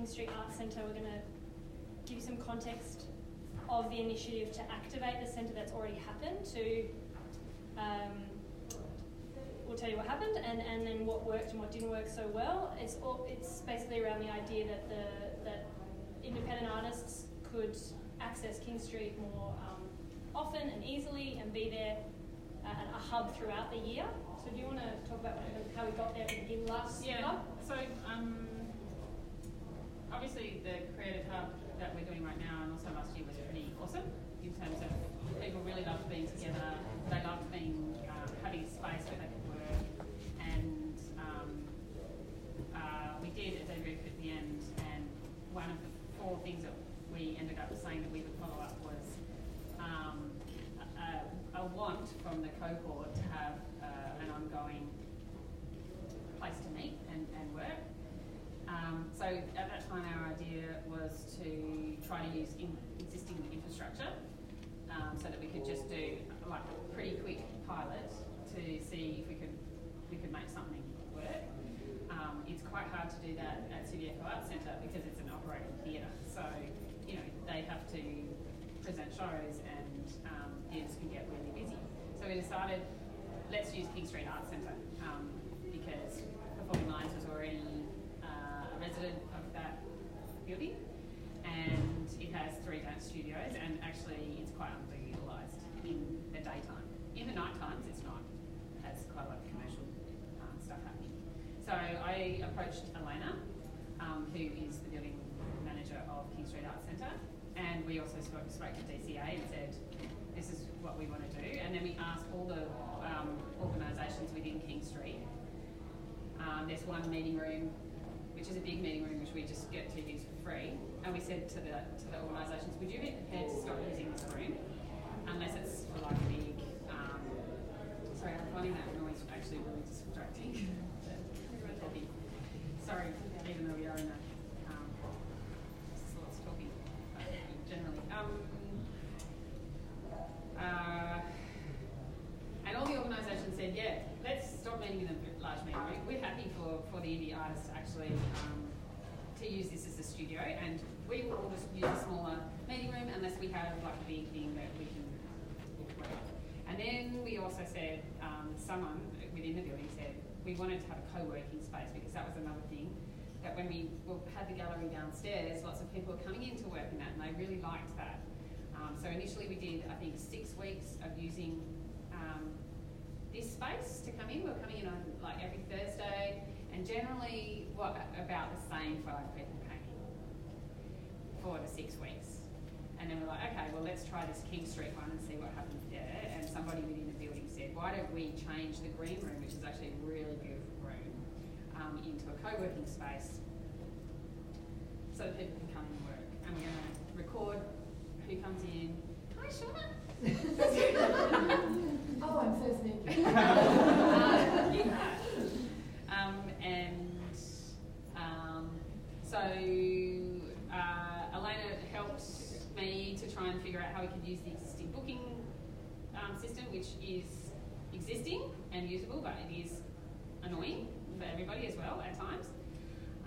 King Street Arts Centre. We're going to give you some context of the initiative to activate the centre that's already happened to um, we'll tell you what happened and, and then what worked and what didn't work so well. It's all, it's basically around the idea that the that independent artists could access King Street more um, often and easily and be there at a hub throughout the year. So do you want to talk about how we got there in last yeah. hub? So um, obviously the creative hub that we're doing right now and also last year was pretty awesome in terms of people really loved being together. They loved being um, having a space where they could work, and um, uh, we did a debrief at the end. And one of the four things that we ended up saying that we would follow up was um, a, a, want from the cohort to have uh, an ongoing place to meet and, and work. Um, so at that time, our idea was to try to use in existing infrastructure um, so that we could just do like a pretty quick pilot to see if we could we could make something work. Um, it's quite hard to do that at City Echo Arts Centre because it's an operating theatre. So you know they have to present shows and um, theatres can get really busy. So we decided let's use King Street Arts Centre um, because Performing Lines was already resident of that building, and it has three dance studios, and actually it's quite underutilised in the daytime. In the night times, it's not. It has quite a lot of commercial um, stuff happening. So I approached Elena, um, who is the building manager of King Street Arts Centre, and we also spoke, spoke to DCA and said, this is what we want to do. And then we asked all the um, organisations within King Street. Um, there's one meeting room which is a big meeting room which we just get to use for free. And we said to the to the organisations, would you be prepared to stop using this room unless it's for like a big um, sorry, I'm finding that noise actually really distracting. sorry, even though we are in a um, lots talking uh, generally. Um, uh, and all the organisations said, yeah, let's stop meeting in a large meeting room. We're happy for, for the indie artists to actually um, to use this as a studio, and we will all just use a smaller meeting room unless we have like a big thing that we can work. And then we also said, um, someone within the building said we wanted to have a co-working space because that was another thing that when we had the gallery downstairs, lots of people were coming in to work in that, and they really liked that. Um, so initially we did, I think, six weeks of using um, this space to come in. We're coming in on like every Thursday, and generally, what about the same five people came in for the six weeks. And then we're like, okay, well, let's try this King Street one and see what happens there. And somebody within the building said, why don't we change the green room, which is actually really beautiful um, into a co-working space so that people can come and work. And we're going to record who comes in. Hi, Shauna. oh, I'm so sneaky. um, and um, so uh, Elena helped me to try and figure out how we could use the existing booking um, system, which is existing and usable, but it is annoying for everybody as well at times.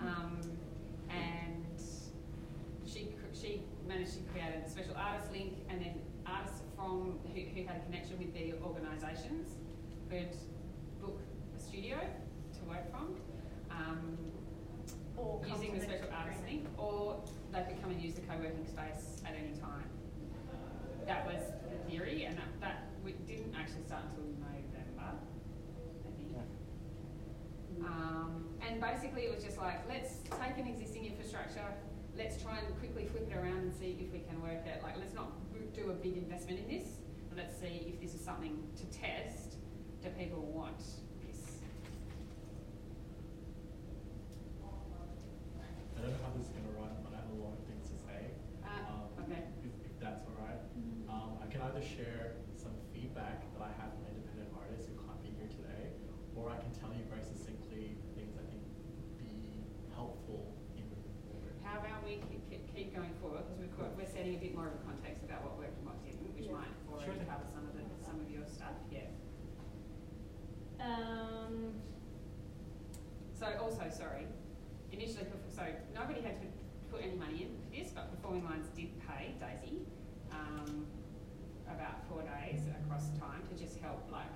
Um, and she she managed to create a special artist link, and then artists from who, who had a connection with the organisations could book a studio to work from. Um, or using the special artist link, or they could come and use the co-working space at any time. That was the theory, and that, that we didn't actually start until November, I think. Um, and basically, it was just like, let's take an existing infrastructure, let's try and quickly flip it around and see if we can work it. Like, let's not do a big investment in this, but let's see if this is something to test. Do people want this? I don't know how this is going to run, but I have a lot of things to say. Uh, um, okay. If, if that's all right. Um, I can either share some feedback that I have from independent artists who can't be here today, or I can tell you very succinctly things I think be helpful in moving forward. How about we keep, keep, keep going forward because we've got, we're setting a bit more of a context about what worked and what didn't, which Yeah. might already Sure. cover some of the some of your stuff. Yeah. Um, So also, sorry, initially, so nobody had to put any money in for this, but Performing Lines did pay Daisy um, about four days across time to just help, like,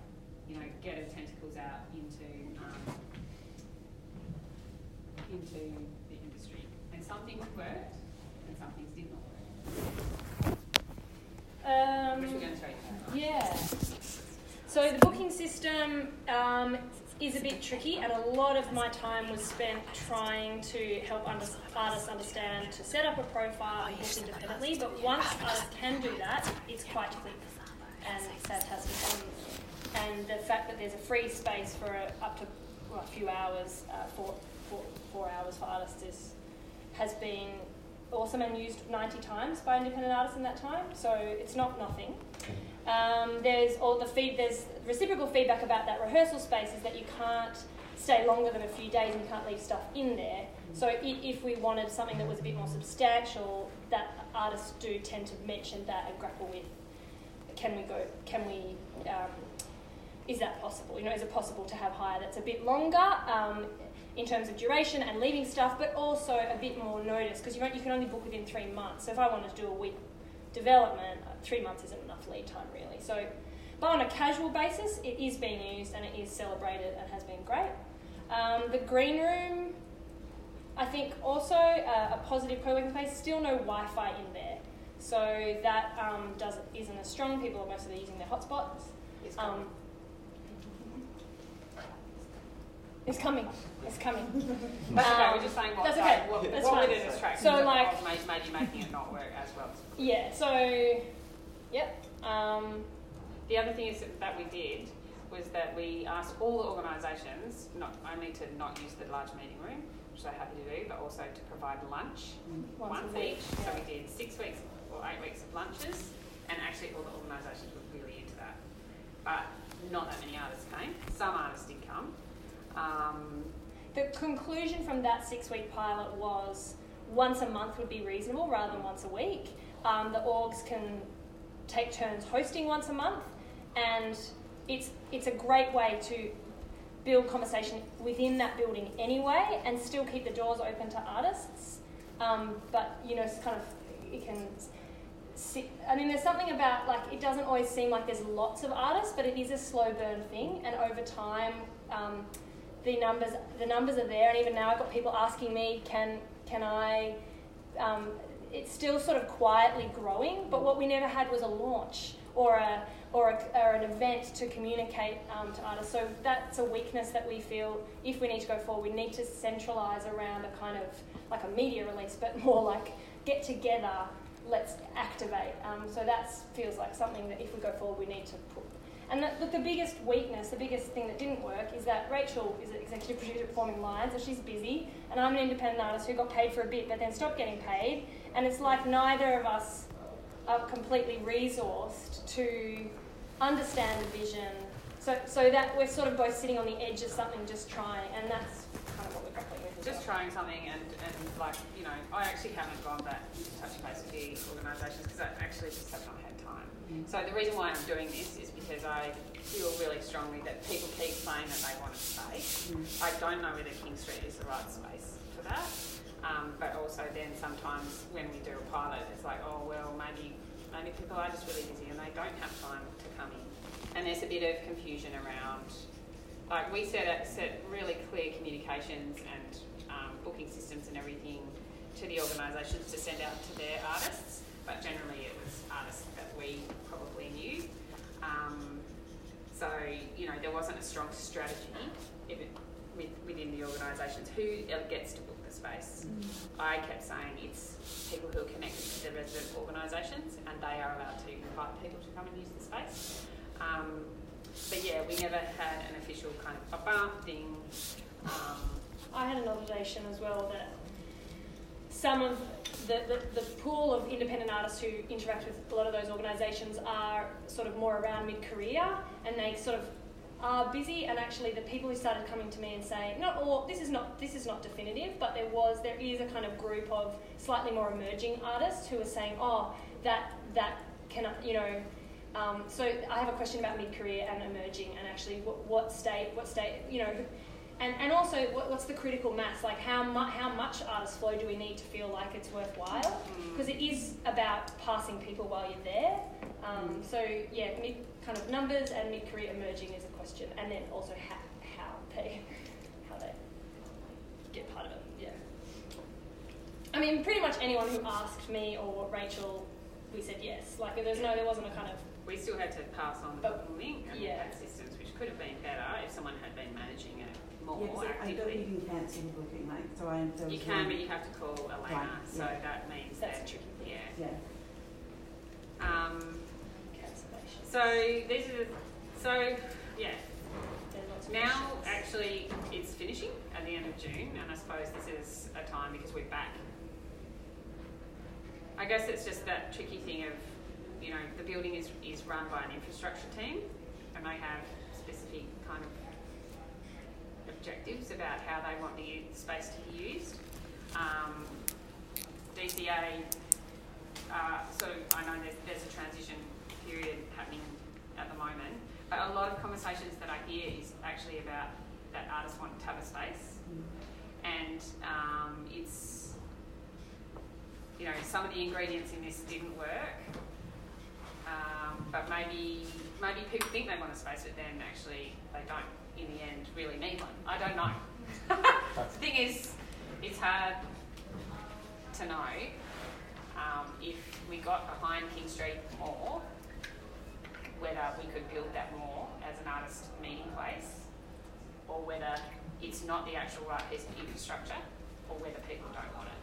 you know, get her tentacles out into um, into the industry. And some things worked, and some did not work, um, which we're going to show you. Yeah. So the booking system um, is a bit tricky, and a lot of my time was spent trying to help under- artists understand to set up a profile and book independently. But once artists can do that, it's quite quick and fantastic. And, and the fact that there's a free space for a, up to well, a few hours, uh, four, four, four hours for artists is has been awesome and used 90 times by independent artists in that time. So it's not nothing. Um, there's all the feed. There's reciprocal feedback about that rehearsal space is that you can't stay longer than a few days and you can't leave stuff in there. So i- if we wanted something that was a bit more substantial, that artists do tend to mention that and grapple with. Can we go? Can we? Um, is that possible? You know, is it possible to have hire that's a bit longer um, in terms of duration and leaving stuff, but also a bit more notice because you, you can only book within three months. So if I wanted to do a week development, uh, three months isn't enough lead time really. So, but on a casual basis, it is being used and it is celebrated and has been great. Um, the green room, I think also uh, a positive co-working space. Still no Wi-Fi in there, so that um, doesn't isn't as strong. People are mostly using their hotspots. Um, it's coming. It's coming. That's okay, Um, we're just saying what, that's okay, what, that's what fine. the distractions So, like- made, made making it not work as well? Yeah. So, yep. Um, The other thing is that we did was that we asked all the organisations not only to not use the large meeting room, which they're happy to do, but also to provide lunch once, once, a week. each. So we did six weeks or eight weeks of lunches, and actually all the organisations were really into that. But not that many artists came. Some artists did come. Um, The conclusion from that six-week pilot was once a month would be reasonable rather than once a week. Um, the orgs can take turns hosting once a month, and it's it's a great way to build conversation within that building anyway, and still keep the doors open to artists. Um, but you know, it's kind of it can. See, I mean, there's something about like it doesn't always seem like there's lots of artists, but it is a slow burn thing, and over time, um, the numbers the numbers are there, and even now I've got people asking me, can can I? Um, it's still sort of quietly growing, but what we never had was a launch or a or, a, or an event to communicate um, to artists. So that's a weakness that we feel if we need to go forward, we need to centralise around a kind of like a media release, but more like get together, let's activate. Um, so that feels like something that if we go forward, we need to put. And the, look, the biggest weakness, the biggest thing that didn't work is that Rachel is an executive producer at Performing Lines, and she's busy, and I'm an independent artist who got paid for a bit but then stopped getting paid. And it's like neither of us are completely resourced to understand the vision. So, so that we're sort of both sitting on the edge of something, just trying, and that's kind of what we're grappling with. just well. trying something and, and like, you know, I actually haven't gone back into touching base with the organisations because I actually just have not. So the reason why I'm doing this is because I feel really strongly that people keep saying that they want a space. I don't know whether King Street is the right space for that. Um, but also then sometimes when we do a pilot, it's like, oh well, maybe maybe people are just really busy and they don't have time to come in. And there's a bit of confusion around like we set a, set really clear communications and um, booking systems and everything to the organisations to send out to their artists, but generally it was artists that we probably knew. Um, so you know there wasn't a strong strategy if it, with, within the organisations who gets to book the space. I kept saying it's people who are connected to the resident organisations and they are allowed to invite people to come and use the space. Um, but yeah, we never had an official kind of a bump thing. Um, I had an observation as well that some of the, the, the pool of independent artists who interact with a lot of those organisations are sort of more around mid career and they sort of are busy and actually the people who started coming to me and saying not all this is not this is not definitive but there was there is a kind of group of slightly more emerging artists who are saying oh that that can you know Um, so I have a question about mid-career and emerging, and actually what, what state, what state, you know, and, and also what, what's the critical mass? Like how much how much artist flow do we need to feel like it's worthwhile? Because it is about passing people while you're there. Um, so yeah, mid, kind of numbers and mid-career emerging is a question, and then also how, how they how they get part of it. Yeah. I mean, pretty much anyone who asked me or Rachel, we said yes. Like there's no, there wasn't a kind of We still had to pass on But- the link and yeah. systems, which could have been better if someone had been managing it more Yeah, 'cause I don't actively. think you can cancel the booking, like, so I, there was You can, one- but you have to call Elena, Right, so yeah. that means That's that, tricky yeah. Yeah, Um, cancellation. so these are, the- so, yeah, There's lots of now questions. actually it's finishing at the end of June, and I suppose this is a time because we're back. I guess it's just that tricky thing of, you know, the building is, is run by an infrastructure team, and they have specific kind of objectives about how they want the space to be used. Um, DCA, uh, so I know there's, there's a transition period happening at the moment, but a lot of conversations that I hear is actually about that artists want to have a space, and um, it's, you know, some of the ingredients in this didn't work, um, but maybe maybe people think they want a space, but then actually they don't in the end really need one. I don't know. the thing is, it's hard to know um, if we got behind King Street more, whether we could build that more as an artist meeting place, or whether it's not the actual right piece of infrastructure, or whether people don't want it.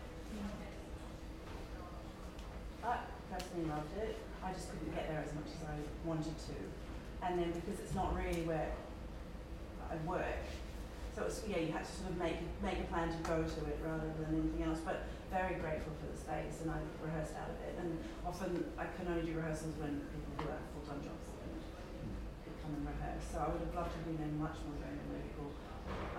I personally loved it, I just couldn't get there as much as I wanted to. And then because it's not really where I work, so it's, yeah, you had to sort of make, make a plan to go to it rather than anything else, but very grateful for the space and I rehearsed out of it. And often I can only do rehearsals when people who have full-time jobs and could come and rehearse. So I would have loved to have been there much more during the musical.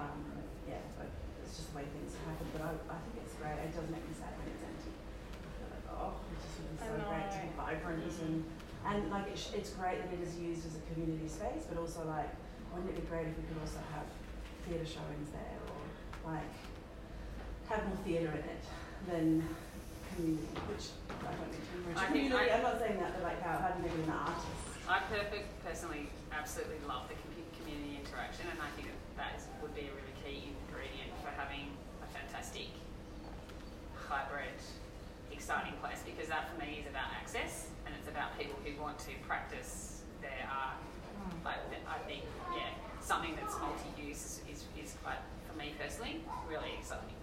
Um, yeah, but it's just the way things happen. But I, I think it's great. It does make me sad when it's empty. I feel like, oh, it just would be so great to be vibrant and and like it's, it's great that it is used as a community space, but also like wouldn't it be great if we could also have theatre showings there or like have more theatre in it than community, which I don't community. I think community I- I'm not saying that, but like how, how do you make an artist? I perfect, personally absolutely love the community interaction, and I think that, that is, would be a really key ingredient for having a fantastic hybrid, exciting place. Because that for me is about access, and it's about people who want to practice their art. Th- I think, yeah, something that's multi-use is, is, is quite, for me personally, really exciting.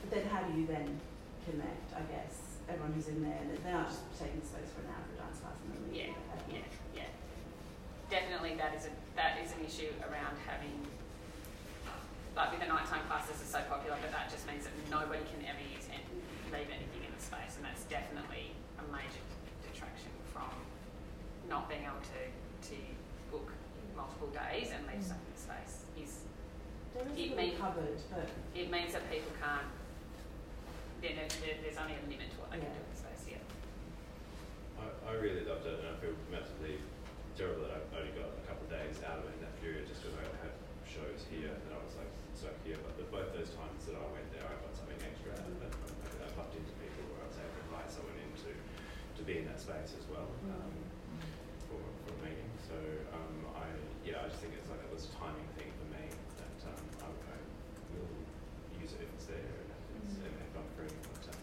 But then how do you then connect, I guess, everyone who's in there, and they're not just taking space for an hour for a dance class and then Yeah, yeah, yeah. Definitely, that is a that is an issue around having like with the nighttime classes are so popular, but that just means that nobody can ever use and leave anything in the space, and that's definitely a major detraction from not being able to to multiple days and leave stuff in the space. Is There is It a may- little cupboard, but it means that people can't. Then there, there, there's only a limit to what they can do in the space. Yeah. I, I really loved it, and I feel massively terrible that I've only got a couple of days out of it in that period just because I had shows here and I was like stuck here. But the, both those times that I went there, I got something extra out of it. I, I bumped into people where I was able to invite someone in to, to be in that space as well um, for, for a meeting. So um, I, yeah, I just think it's like it was timing thing for me that um, I, I will use it if it's there and if, it's, and if I'm free. But, um,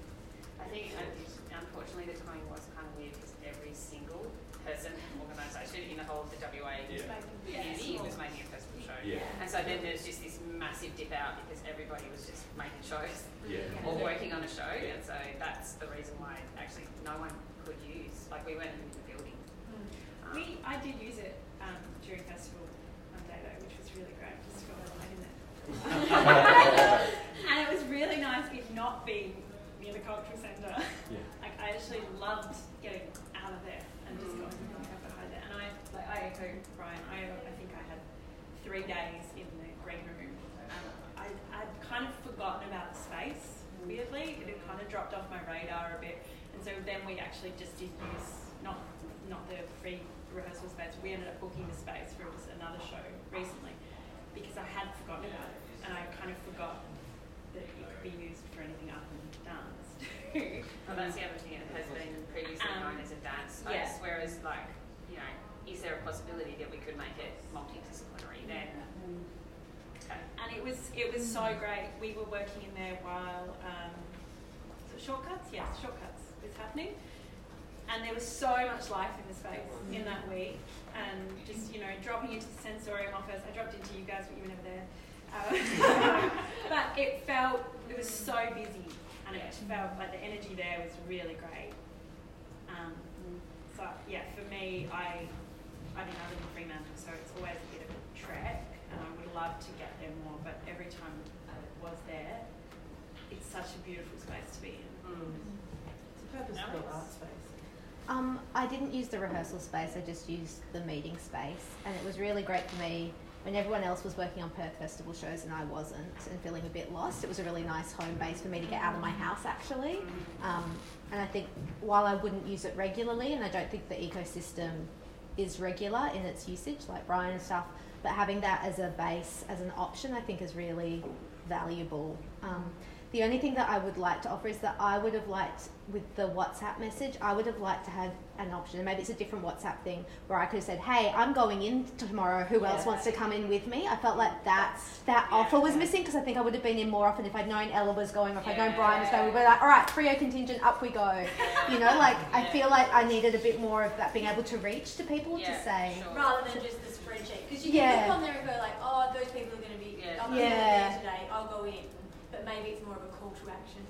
I think uh, unfortunately the timing was kind of weird because every single person, organisation in the whole of the WA Yeah. community was making a festival show. Yeah. And so then there's just this massive dip out because everybody was just making shows yeah. or working on a show, and so that's the reason why actually no one could use. Like we weren't even in the building. Um, We, I did use it um, during festival one day though, which was really great. Just got a light in it. and it was really nice it not being near the cultural centre. Yeah. Like I actually loved getting out of there and just going and going behind there. And I, like I echo Brian. I, I think I had three days in the green room. And I, I'd kind of forgotten about the space. Weirdly, it had kind of dropped off my radar a bit. And so then we actually just did use not not the free rehearsal space. We ended up booking the space for another show recently because I had forgotten about it and I kind of forgot that it could be used for anything other than dance. Well, that's the other thing. It has been previously Um, known as a dance yeah. whereas like you know, is there a possibility that we could make it multidisciplinary then? Okay. and it was it was so great. We were working in there while um, shortcuts, yes, shortcuts was happening, and there was so much life in the space in that week, and just you know dropping into the sensorium office. I dropped into you guys, but you were never. Um, but it felt it was so busy, and it felt like the energy there was really great. Um, so yeah, for me, I I mean I live in Fremantle, so it's always a bit of a trek, and I would love to get there more. But every time I was there, it's such a beautiful space to be in. Mm. It's a purpose-built art space. Um, I didn't use the rehearsal space, I just used the meeting space. And it was really great for me when everyone else was working on Perth Festival shows and I wasn't and feeling a bit lost. It was a really nice home base for me to get out of my house actually. Um, and I think while I wouldn't use it regularly, and I don't think the ecosystem is regular in its usage, like Brian and stuff, but having that as a base, as an option, I think is really valuable. Um, the only thing that I would like to offer is that I would have liked, with the WhatsApp message, I would have liked to have an option, and maybe it's a different WhatsApp thing, where I could have said, "Hey, I'm going in tomorrow. Who else wants to come in with me?" I felt like that that Yeah. offer was missing because I think I would have been in more often if I'd known Ella was going, or if I'd known Brian was going. We'd be like, "All right, Freo contingent, up we go." You know, like I feel like I needed a bit more of that, being able to reach to people Yeah, to say, sure. rather than just the spreadsheet. Because you Yeah. can look on there and go like, oh, those people are going to be, Yeah. I'm Yeah. there today, I'll go in. But maybe it's more of a call to action.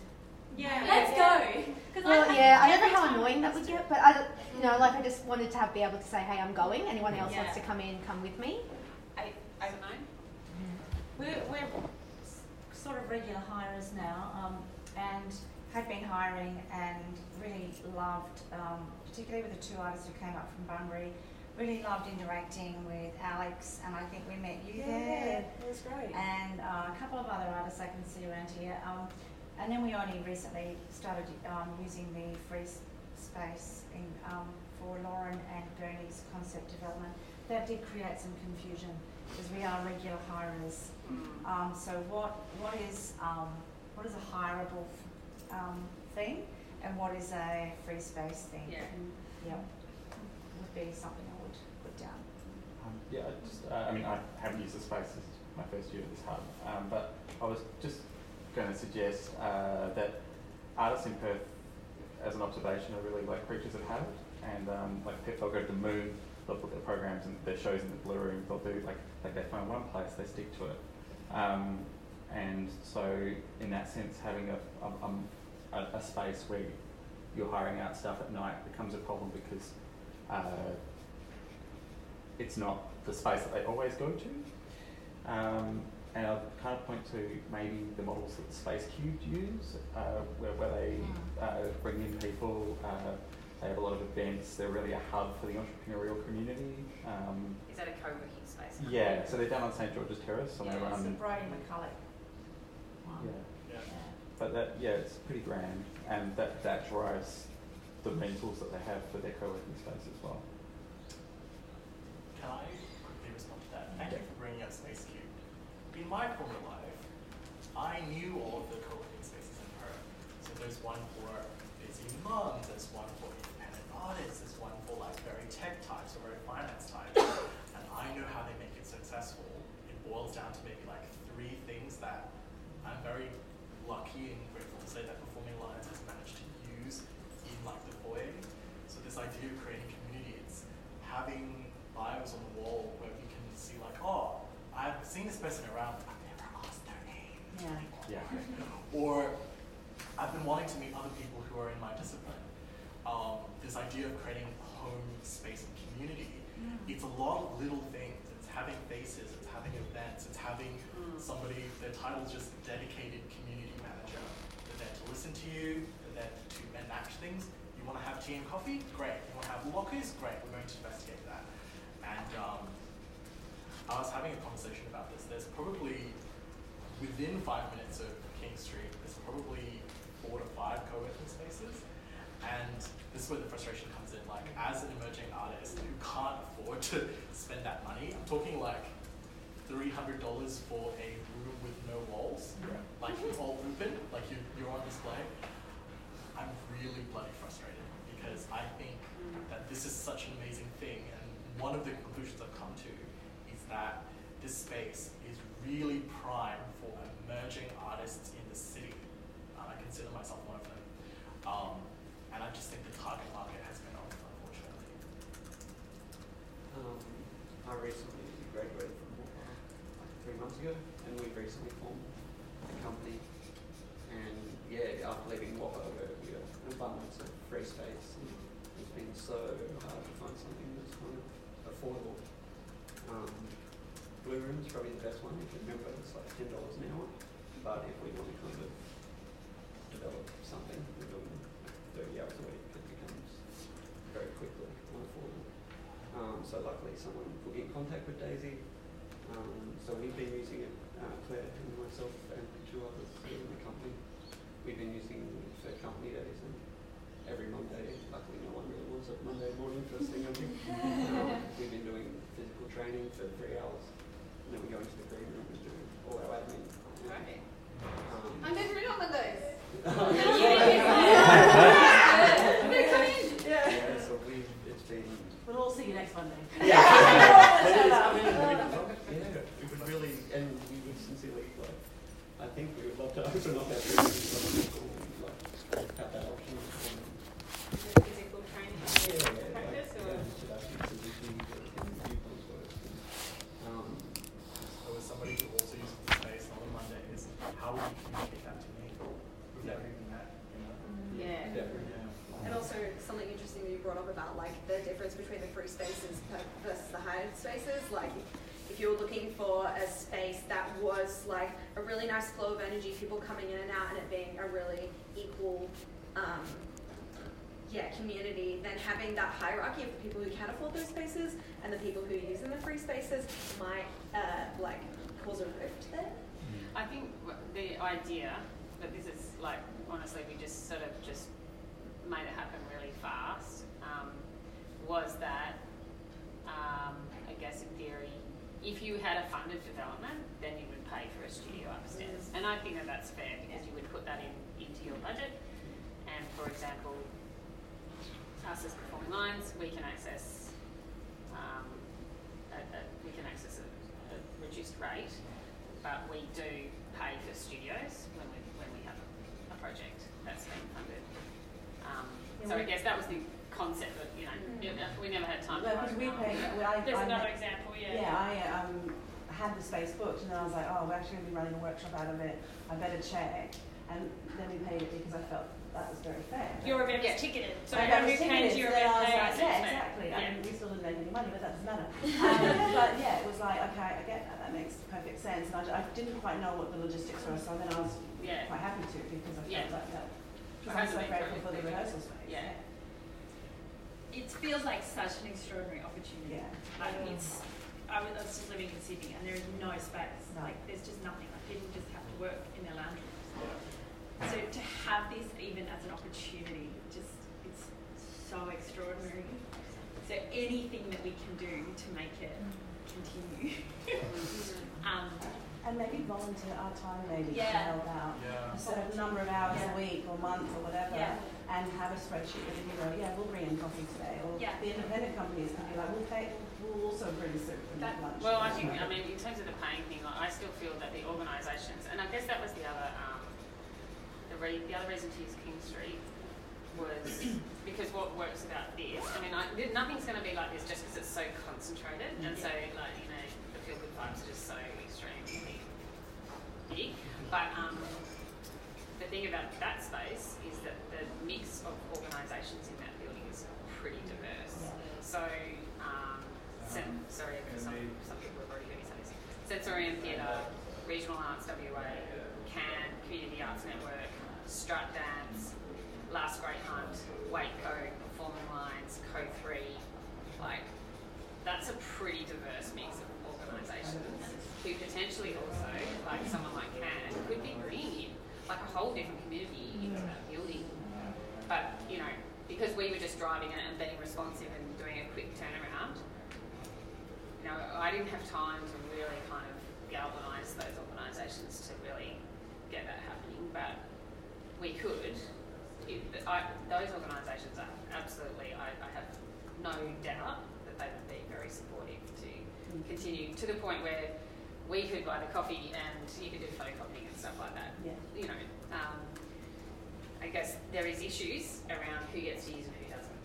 Yeah. Let's go. Because Well, yeah, I don't know how annoying that would get, but I, you know, like I just wanted to have be able to say, "Hey, I'm going. Anyone else wants to come in, come with me." I, I, Simone? We're, we're sort of regular hirers now, um, and have been hiring and really loved, um, particularly with the two artists who came up from Bunbury, really loved interacting with Alex, and I think we met you there, Yeah, it was great. and uh, a couple of other artists I can see around here. Um, and then we only recently started um, using the free space in, um, for Lauren and Bernie's concept development. That did create some confusion because we are regular hirers. Mm. Um, so what what is um, what is a hireable f- um, thing, and what is a free space thing? Yeah. Yep. Would be something I would put down. Um, yeah, I just, uh, I mean, I haven't used the space, is my first year at this hub, um, but I was just going to suggest uh, that artists in Perth, as an observation, are really like creatures of habit, and um, like they'll go to the moon, they'll put their programs and their shows in the blue room, they'll do like like they find one place, they stick to it, um, and so in that sense, having a, a, a, a space where you're hiring out stuff at night becomes a problem because uh, it's not the space that they always go to. Um, and I'll kind of point to maybe the models that Space Cubed use, uh, where, where they uh, bring in people, uh, they have a lot of events, they're really a hub for the entrepreneurial community. Um, Is that a co-working space? yeah, so they're down on St George's Terrace and they Yeah, it's the run. Brodie McCulloch one. Yeah. Yeah. But that, yeah, it's pretty grand, and that, that drives the rentals that they have for their co-working space as well. Can I quickly respond to that? Thank you for bringing up Space Cubed. In my former life, I knew all of the co-working spaces in Perth. So there's one for busy moms, there's one for independent artists, there's one for like very tech types or very finance types. and I know how they make it successful. It boils down to maybe like three things that I'm very lucky and grateful to say that Performing Lines has managed to use in like the foyer. So this idea of creating community, it's having bios on the wall where like, oh, I've seen this person around, but I've never asked their name. Yeah. Yeah. Or I've been wanting to meet other people who are in my discipline. Um, this idea of creating a home space and community, it's a lot of little things. It's having faces, it's having events, it's having somebody, their title's just dedicated community manager. They're there to listen to you, they're there to enact things. You want to have tea and coffee? Great. You want to have lockers? Great. We're going to investigate that. And um, I was having a conversation about this. There's probably within five minutes of King Street, there's probably four to five co-working spaces, And this is where the frustration comes in. Like, as an emerging artist who can't afford to spend that money, I'm talking like three hundred dollars for a room with no walls, like it's all open, like you, you're on display. I'm really bloody frustrated because I think mm. that this is such an amazing thing, and one of the conclusions I've come to that this space is really prime for emerging artists in the city. And I consider myself one of them. Um, and I just think the target market has been off, unfortunately. Um, I recently graduated from Hawkeye like three months ago, and we recently formed a company. And yeah, after leaving WAAPA, we got an abundance of free space. And it's been so hard to find something that's kind of affordable. Um, Blue Room is probably the best one. If you remember, it's like ten dollars an hour. But if we want to kind of develop something, we're doing like 30 hours a week. It becomes very quickly unaffordable. Um, so luckily someone put me in contact with Daisy. Um, so we've been using it, uh, Claire and myself and two others in the company. We've been using it for company days and every Monday, luckily no one really wants it Monday morning first thing I think. um, we've been doing physical training for three hours and then we go into the green room and do all our admin. Right. Um, I'm never in on Mondays. 確かに。Um, yeah, community, then having that hierarchy of the people who can afford those spaces and the people who are using the free spaces might uh, like cause a rift there. I think the idea that this is like honestly we just sort of just made it happen really fast um, was that um, I guess in theory if you had a funded development then you would pay for a studio upstairs. And I think that that's fair because you would put that in into your budget and for example us as performing lines we can access um, a, a, we can access a, a reduced rate but we do pay for studios when we, when we have a, project that's been funded. Um, so I guess that was the concept that, you know, Mm. yeah, we never had time No, to we pay, well, I, There's I another met- example, yeah. Yeah, I um, had the space booked and I was like, oh, we're actually going to be running a workshop out of it. I better check. And then we paid it because I felt that was very fair. Your event Yeah. was ticketed, so I everyone got who came to your so event I was like, us yeah, instead. exactly. I mean, we still didn't make any money, but that doesn't matter. Um, but yeah, it was like, okay, I get that. That makes perfect sense. And I, I didn't quite know what the logistics were, so then I was Yeah. quite happy to because I felt Yeah. like that. It Because I'm so grateful for the clear. rehearsal space. Yeah. It feels like such an extraordinary opportunity. Yeah. Like it's, I was, I was just living in Sydney and there is no space. No. Like there's just nothing. Like people just have to work in their lounge rooms. So to have this even as an opportunity, just it's so extraordinary. So anything that we can do to make it continue. um, And maybe volunteer our time maybe to Yeah. help out. Yeah. A certain number of hours Yeah. a week or month or whatever. Yeah. And have a spreadsheet that you go, yeah, we'll bring in coffee today. Or Yeah. the independent companies can be like, we'll pay, we'll also bring soup and That- lunch. Well, I think, I mean, in terms of the paying thing, like, I still feel that the organisations, and I guess that was the other, um, the, re- the other reason to use King Street was because what works about this, I mean, I, nothing's going to be like this just because it's so concentrated, and so, like, you know, the feel good vibes are just so extremely big. But um, the thing about that space is that the mix of organisations in that building is pretty diverse. So, um, sen- sorry, some, some people have already heard me say this. Sensorium Theatre, Regional Arts WA, CAN, Community Arts Network, Strut Dance, Last Great Hunt, WAYTCo, Performing Lines, Co3, like, that's a pretty diverse mix of organisations who potentially also, like someone like CAN, could be bringing in like a whole different community into that building. But, you know, because we were just driving it and being responsive and doing a quick turnaround, you know, I didn't have time to really kind of galvanise those organisations to really get that happening, but we could. If, I, those organisations are absolutely, I, I have no doubt that they would be very supportive to continue to the point where we could buy the coffee and you could do photocopying and stuff like that. Yeah. You know, um, I guess there is issues around who gets to use and who doesn't.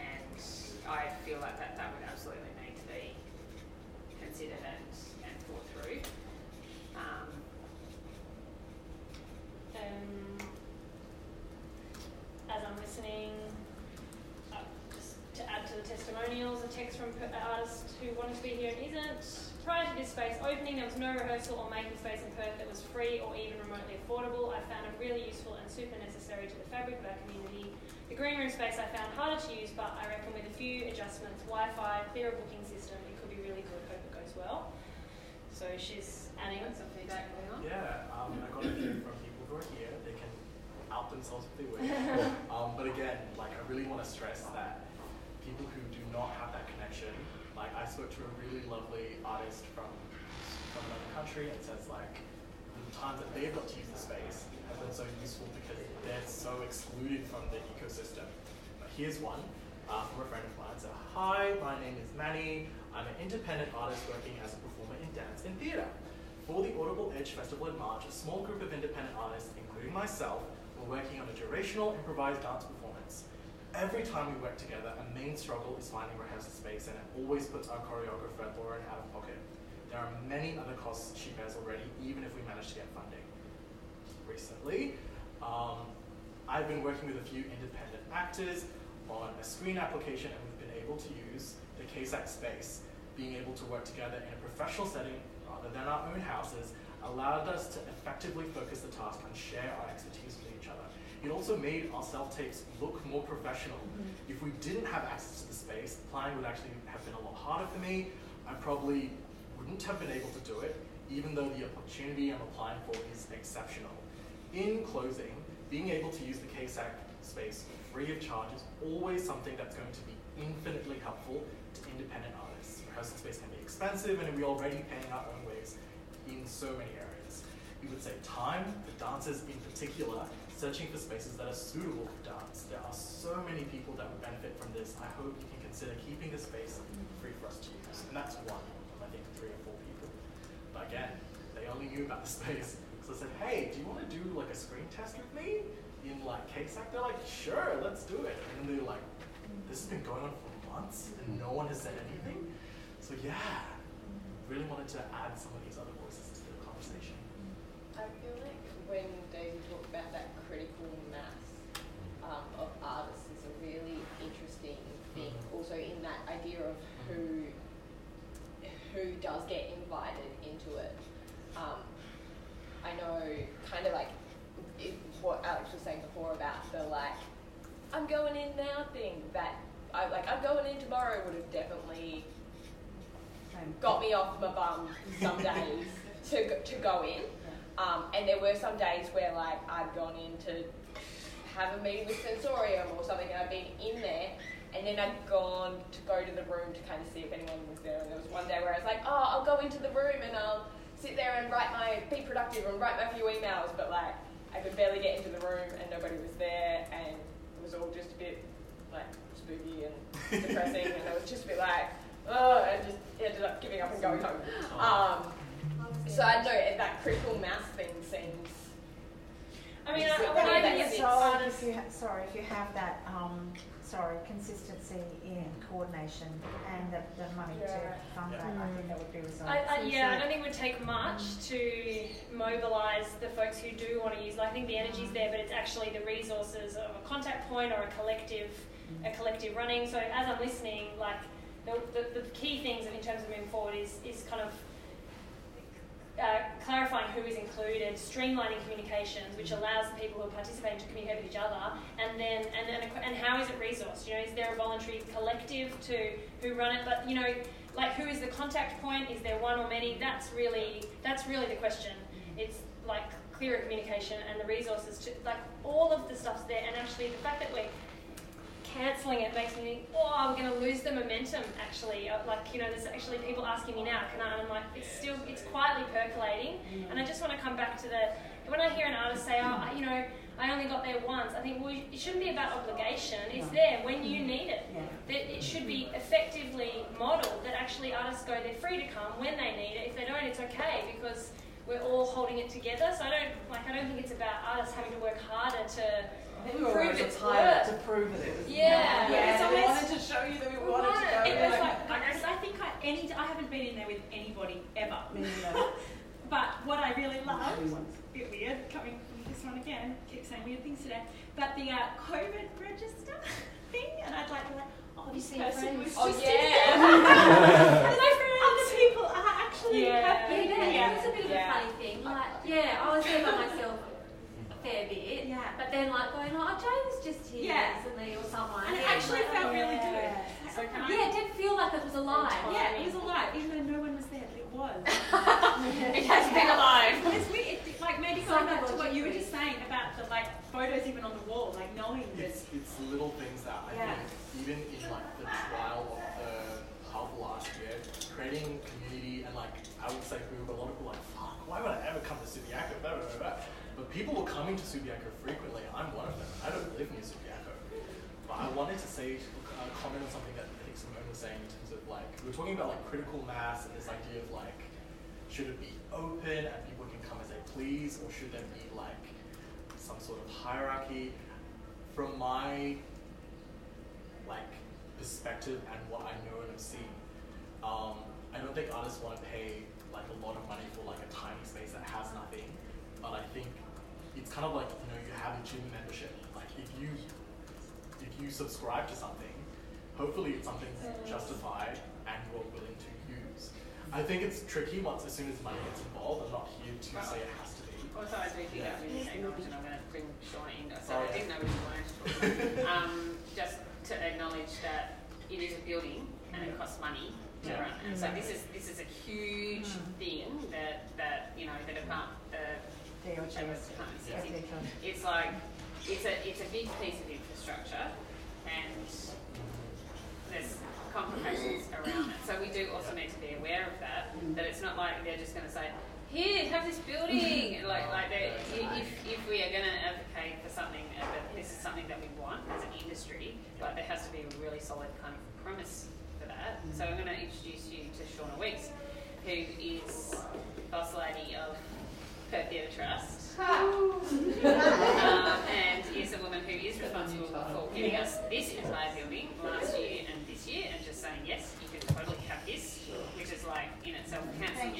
And I feel like that, that would absolutely need to be considered and, and thought through. Um, as I'm listening, uh, just to add to the testimonials, a text from an artist who wanted to be here and isn't. Prior to this space opening, there was no rehearsal or making space in Perth that was free or even remotely affordable. I found it really useful and super necessary to the fabric of our community. The green room space I found harder to use, but I reckon with a few adjustments, Wi-Fi, clearer booking system, it could be really good. Hope it goes well. So she's adding some feedback going on. Yeah, um, I got a few from people who are here. They can out themselves if they wish. um, but again, like I really want to stress that people who do not have that connection, like I spoke to a really lovely artist from from another country and says like the times that they've got to use the space have been so useful because they're so excluded from the ecosystem. But here's one uh, from a friend of mine. So hi, my name is Manny. I'm an independent artist working as a performer in dance and theatre. For the Audible Edge Festival in March, a small group of independent artists, including myself, were working on a durational improvised dance performance. Every time we work together, a main struggle is finding rehearsal space, and it always puts our choreographer Lauren out of pocket. There are many other costs she bears already, even if we manage to get funding. Recently, um, I've been working with a few independent actors on a screen application, and we've been able to use the KSAC space, being able to work together in a professional setting rather than our own houses, allowed us to effectively focus the task and share our expertise with each other. It also made our self-tapes look more professional. Mm-hmm. If we didn't have access to the space, planning would actually have been a lot harder for me. I probably wouldn't have been able to do it, even though the opportunity I'm applying for is exceptional. In closing, being able to use the KSAC space free of charge is always something that's going to be infinitely helpful to independent artists. Rehearsal space can be expensive, and we're already paying our own ways in so many areas. We would save time for dancers in particular, searching for spaces that are suitable for dance. There are so many people that would benefit from this. I hope you can consider keeping the space free for us to use. And that's one of, I think, three or four people. But again, they only knew about the space. So I said, hey, do you want to do like a screen test with me in like KSAC? They're like, sure, let's do it. And they're like, this has been going on for months and no one has said anything. So yeah, really wanted to add some of these other voices to the conversation. I feel like when Daisy talked about that critical mass um, of artists is a really interesting thing. Also, in that idea of who who does get invited into it. Um, I know, kind of like it, what Alex was saying before about the like, I'm going in now thing. That I like, I'm going in tomorrow would have definitely got me off my bum some days to go, to go in. Um, and there were some days where like I'd gone in to have a meeting with Sensorium or something, and I'd been in there, and then I'd gone to go to the room to kind of see if anyone was there. And there was one day where I was like, oh, I'll go into the room and I'll sit there and write my be productive and write my few emails, but like I could barely get into the room and nobody was there, and it was all just a bit like spooky and depressing, and it was just a bit like, oh, I just ended up giving up and going home. Um, so I know that critical mass thing seems. I mean, Is I, it I think it's- So artists. if you ha- sorry, if you have that, um, sorry, consistency in coordination and the, the money to Yeah. fund that, I think that would be resolved. I, I, yeah, I don't think it would take much to mobilise the folks who do want to use. it. I think the energy's there, but it's actually the resources of a contact point or a collective, a collective running. So as I'm listening, like the, the, the key things in terms of moving forward is is kind of uh, clarifying who is included, streamlining communications, which allows the people who are participating to communicate with each other, and then and then and how is it resourced? You know, is there a voluntary collective to who run it? But you know, like who is the contact point? Is there one or many? That's really that's really the question. It's like clearer communication and the resources to like all of the stuff's there. And actually, the fact that we're cancelling it makes me think, oh, I'm going to lose the momentum. Actually, Uh, like you know, there's actually people asking me now, can I? And I'm like, it's still, it's quietly percolating. And I just want to come back to the when I hear an artist say, oh, I- you know, I only got there once. I think well, it shouldn't be about obligation. It's there when you need it. That it should be effectively modelled. That actually artists go, they're free to come when they need it. If they don't, it's okay because we're all holding it together. So I don't like. I don't think it's about artists having to work harder to I think we were prove always its tired to prove that it was. Yeah. yeah. Yeah, it's we wanted to show you that we We wanted to go. It was like, like I, I think I any I haven't been in there with anybody ever. But what I really loved, a bit weird coming from this one again, keep saying weird things today, but the uh, COVID register thing, and I'd like to like, oh, this see your person was friends? Oh, just yeah. and like other people are actually Yeah. have Yeah, been that here. was a bit of a funny thing. Like, yeah, I was there by myself a fair bit. Yeah. But then, like, going, oh, Jay was just here Yeah. recently or someone. And it actually like, felt oh, really yeah. good. So can I? Yeah, it did feel like it was alive. Yeah, it was alive, even though no one was there, but it was. It has been alive. It's weird, it, like maybe going back to what you were just saying about the like photos even on the wall, like knowing that. It's, it's little things that I Yeah. think, even in like the trial of the half last year, creating community and like, I would say we were a lot of people like, fuck, why would I ever come to Subiaco? Blah, blah, blah, blah. But people were coming to Subiaco frequently. I'm one of them. I don't live near Subiaco. But I wanted to say, uh, comment on something that I think Simone was saying in terms of like, we were talking about like critical mass and this idea of like, should it be open and people can come as they please, or should there be like some sort of hierarchy? From my like perspective and what I know and have seen, um, I don't think artists want to pay like a lot of money for like a tiny space that has nothing. But I think it's kind of like you know you have a gym membership. Like if you if you subscribe to something, hopefully it's something mm. justified and you're willing to use. I think it's tricky once as soon as money gets involved. I'm not here to say it has to be. Also, I do think Yeah. that we need to acknowledge, and I'm going to bring Shauna in. So Oh, I didn't know we were going to talk about um, just to acknowledge that it is a building and it mm. costs money to Yeah. run. And so this mm. is this is a huge thing that that you know the department the Chambers department sits. It's like it's a it's a big piece of infrastructure and there's complications around it. So we do also need to be aware of that. That it's not like they're just going to say, "Here, have this building." like like they're- if if we are going to advocate for something, uh, that this is something that we want as an industry, like there has to be a really solid kind of premise for that. So I'm going to introduce you to Shauna Weeks, who is boss lady of Perth Theatre Trust. um, and is a woman who is responsible for giving us this entire building last year and this year, and just saying yes, you can totally have this, which is like in itself handsome.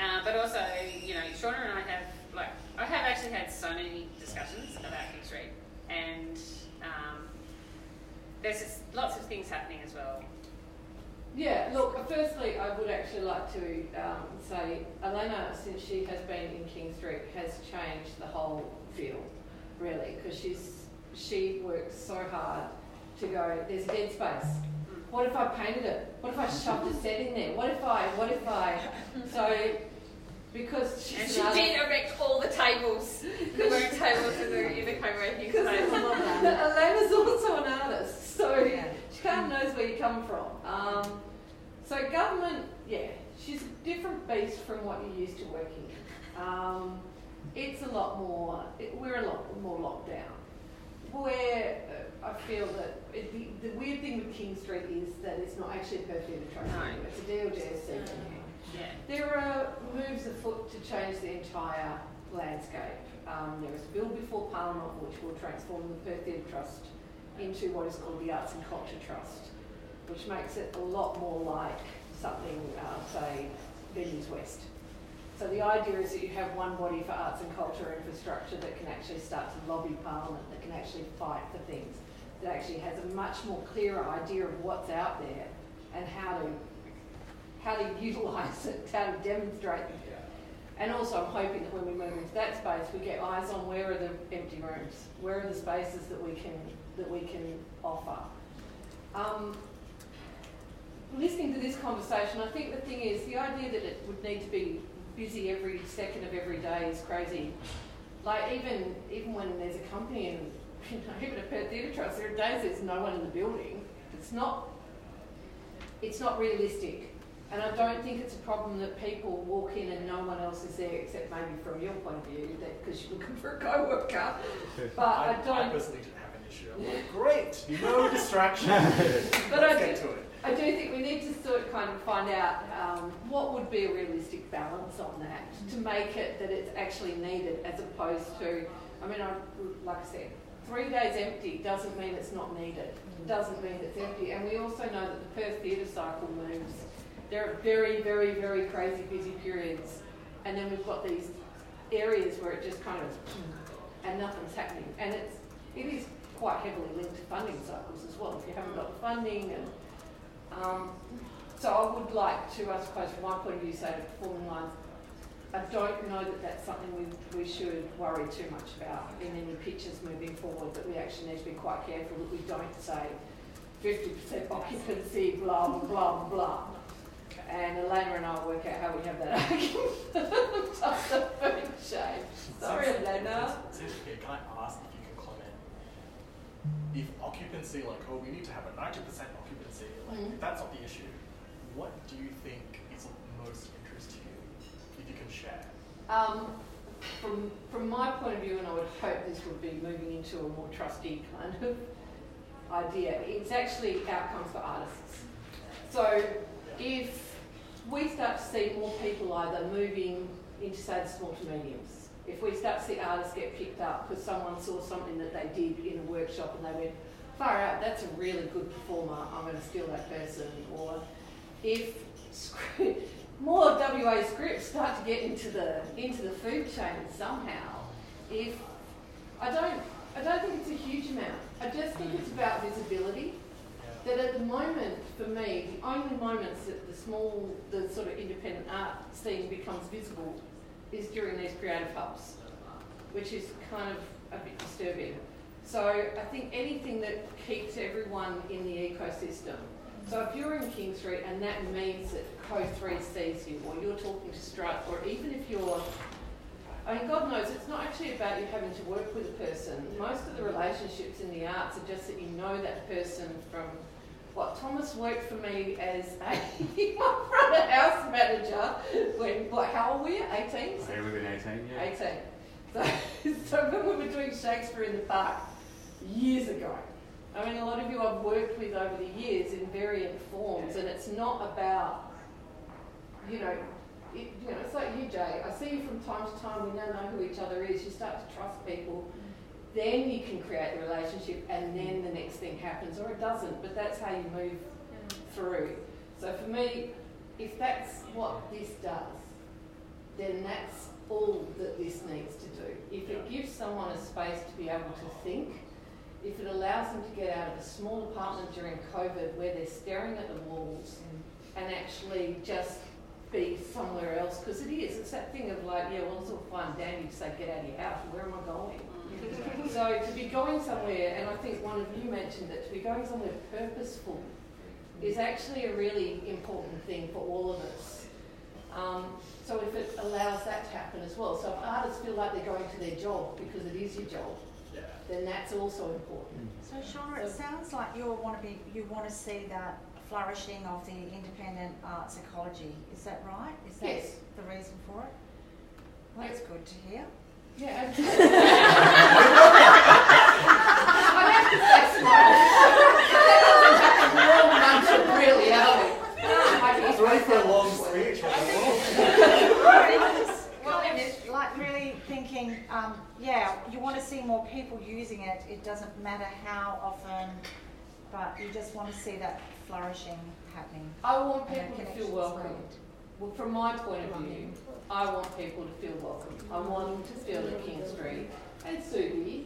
uh, but also, you know, Shauna and I have like I have actually had so many discussions about King Street, and um, there's just lots of things happening as well. Yeah, look, firstly, I would actually like to um, say Elena, since she has been in King Street, has changed the whole feel, really, because she's she works so hard to go. There's a dead space. What if I painted it? What if I shoved a set in there? What if I? What if I? So, because she's And she another- did erect all the tables, the work tables in the, in the co-working space. Elena's also an artist, she knows where you come from. Um, so government, yeah, she's a different beast from what you're used to working in. Um, it's a lot more. It, we're a lot more locked down. Where uh, I feel that it, the, the weird thing with King Street is that it's not actually a Perth Theatre Trust. No. It's a DLGSC venue. Yeah. There are moves afoot to change the entire landscape. Um, there is a bill before Parliament which will transform the Perth Theatre Trust into what is called the Arts and Culture Trust, which makes it a lot more like something, uh, say, Venues West. So the idea is that you have one body for arts and culture infrastructure that can actually start to lobby Parliament, that can actually fight for things, that actually has a much more clearer idea of what's out there and how to how to utilise it, how to demonstrate it. And also I'm hoping that when we move into that space we get eyes on where are the empty rooms, where are the spaces that we can that we can offer. Um, listening to this conversation, I think the thing is the idea that it would need to be busy every second of every day is crazy. Like even even when there's a company and you know, even a Perth Theatre Trust, there are days there's no one in the building. It's not it's not realistic. And I don't think it's a problem that people walk in and no one else is there, except maybe from your point of view, that because you're looking for a co-worker. But I, I, don't. I personally didn't have an issue. I'm like, great, no distraction. But Let's I get do, to it. I do think we need to sort of kind of find out um, what would be a realistic balance on that to make it that it's actually needed as opposed to, I mean, I, like I said, three days empty doesn't mean it's not needed. Doesn't mean it's empty. And we also know that the Perth theatre cycle moves. There are very, very, very crazy busy periods. And then we've got these areas where it just kind of, and nothing's happening. And it's, it is quite heavily linked to funding cycles as well. If you haven't got funding and um, so I would like to, I suppose, from my point of view, say to performing lines, I don't know that that's something we, we should worry too much about in any pitches moving forward, that we actually need to be quite careful that we don't say 50% occupancy, blah, blah, blah. And Elena and I will work out how we have that argument. Just a food shame. Sorry, Elena. Can I ask If occupancy, like, oh, we need to have a 90% occupancy, like, if that's not the issue, what do you think is of most interest to you? If you can share. Um, from, from my point of view, and I would hope this would be moving into a more trustee kind of idea, it's actually outcomes for artists. So if we start to see more people either moving into, say, the small to mediums, if we start to see artists get picked up because someone saw something that they did in a workshop and they went, far out, that's a really good performer, I'm going to steal that person, or if script, more WA scripts start to get into the into the food chain somehow. If I don't, I don't think it's a huge amount. I just think it's about visibility. That at the moment, for me, the only moments that the small, the sort of independent art scene becomes visible is during these creative hubs, which is kind of a bit disturbing. So I think anything that keeps everyone in the ecosystem. So if you're in King Street and that means that Co3 sees you, or you're talking to Strut, or even if you're, I mean, God knows, it's not actually about you having to work with a person. Most of the relationships in the arts are just that you know that person from what Thomas worked for me as a front of house manager when, what, how old were you? 18? I live in 18, yeah. 18. So, so when we were doing Shakespeare in the Park years ago, I mean, a lot of you I've worked with over the years in varying forms, and it's not about, you know, it, you know, it's like you, Jay. I see you from time to time. We now know who each other is. You start to trust people. Then you can create the relationship, and then the next thing happens, or it doesn't. But that's how you move through. So for me, if that's what this does, then that's all that this needs to do. If it gives someone a space to be able to think, if it allows them to get out of a small apartment during COVID where they're staring at the walls mm. and actually just be somewhere else, because it is, it's that thing of like, yeah, well, it's all fine dandy to say, get out of your house, where am I going? So to be going somewhere, and I think one of you mentioned that to be going somewhere purposeful is actually a really important thing for all of us. Um, so if it allows that to happen as well. So if artists feel like they're going to their job because it is your job, then that's also important. So Shauna, it sounds like you want to be, you want to see that flourishing of the independent arts ecology. Is that right? Is that Yes. the reason for it? Well, that's good to hear. Yeah, absolutely. I have to say, smile. That doesn't happen bunch of really, are we? I was ready for a long speech. Well, it's like really thinking, um, yeah, you want to see more people using it. It doesn't matter how often, but you just want to see that flourishing happening. I want people to feel welcome. Well, from my point of view, I want people to feel welcome. I want them to feel that King Street and Subi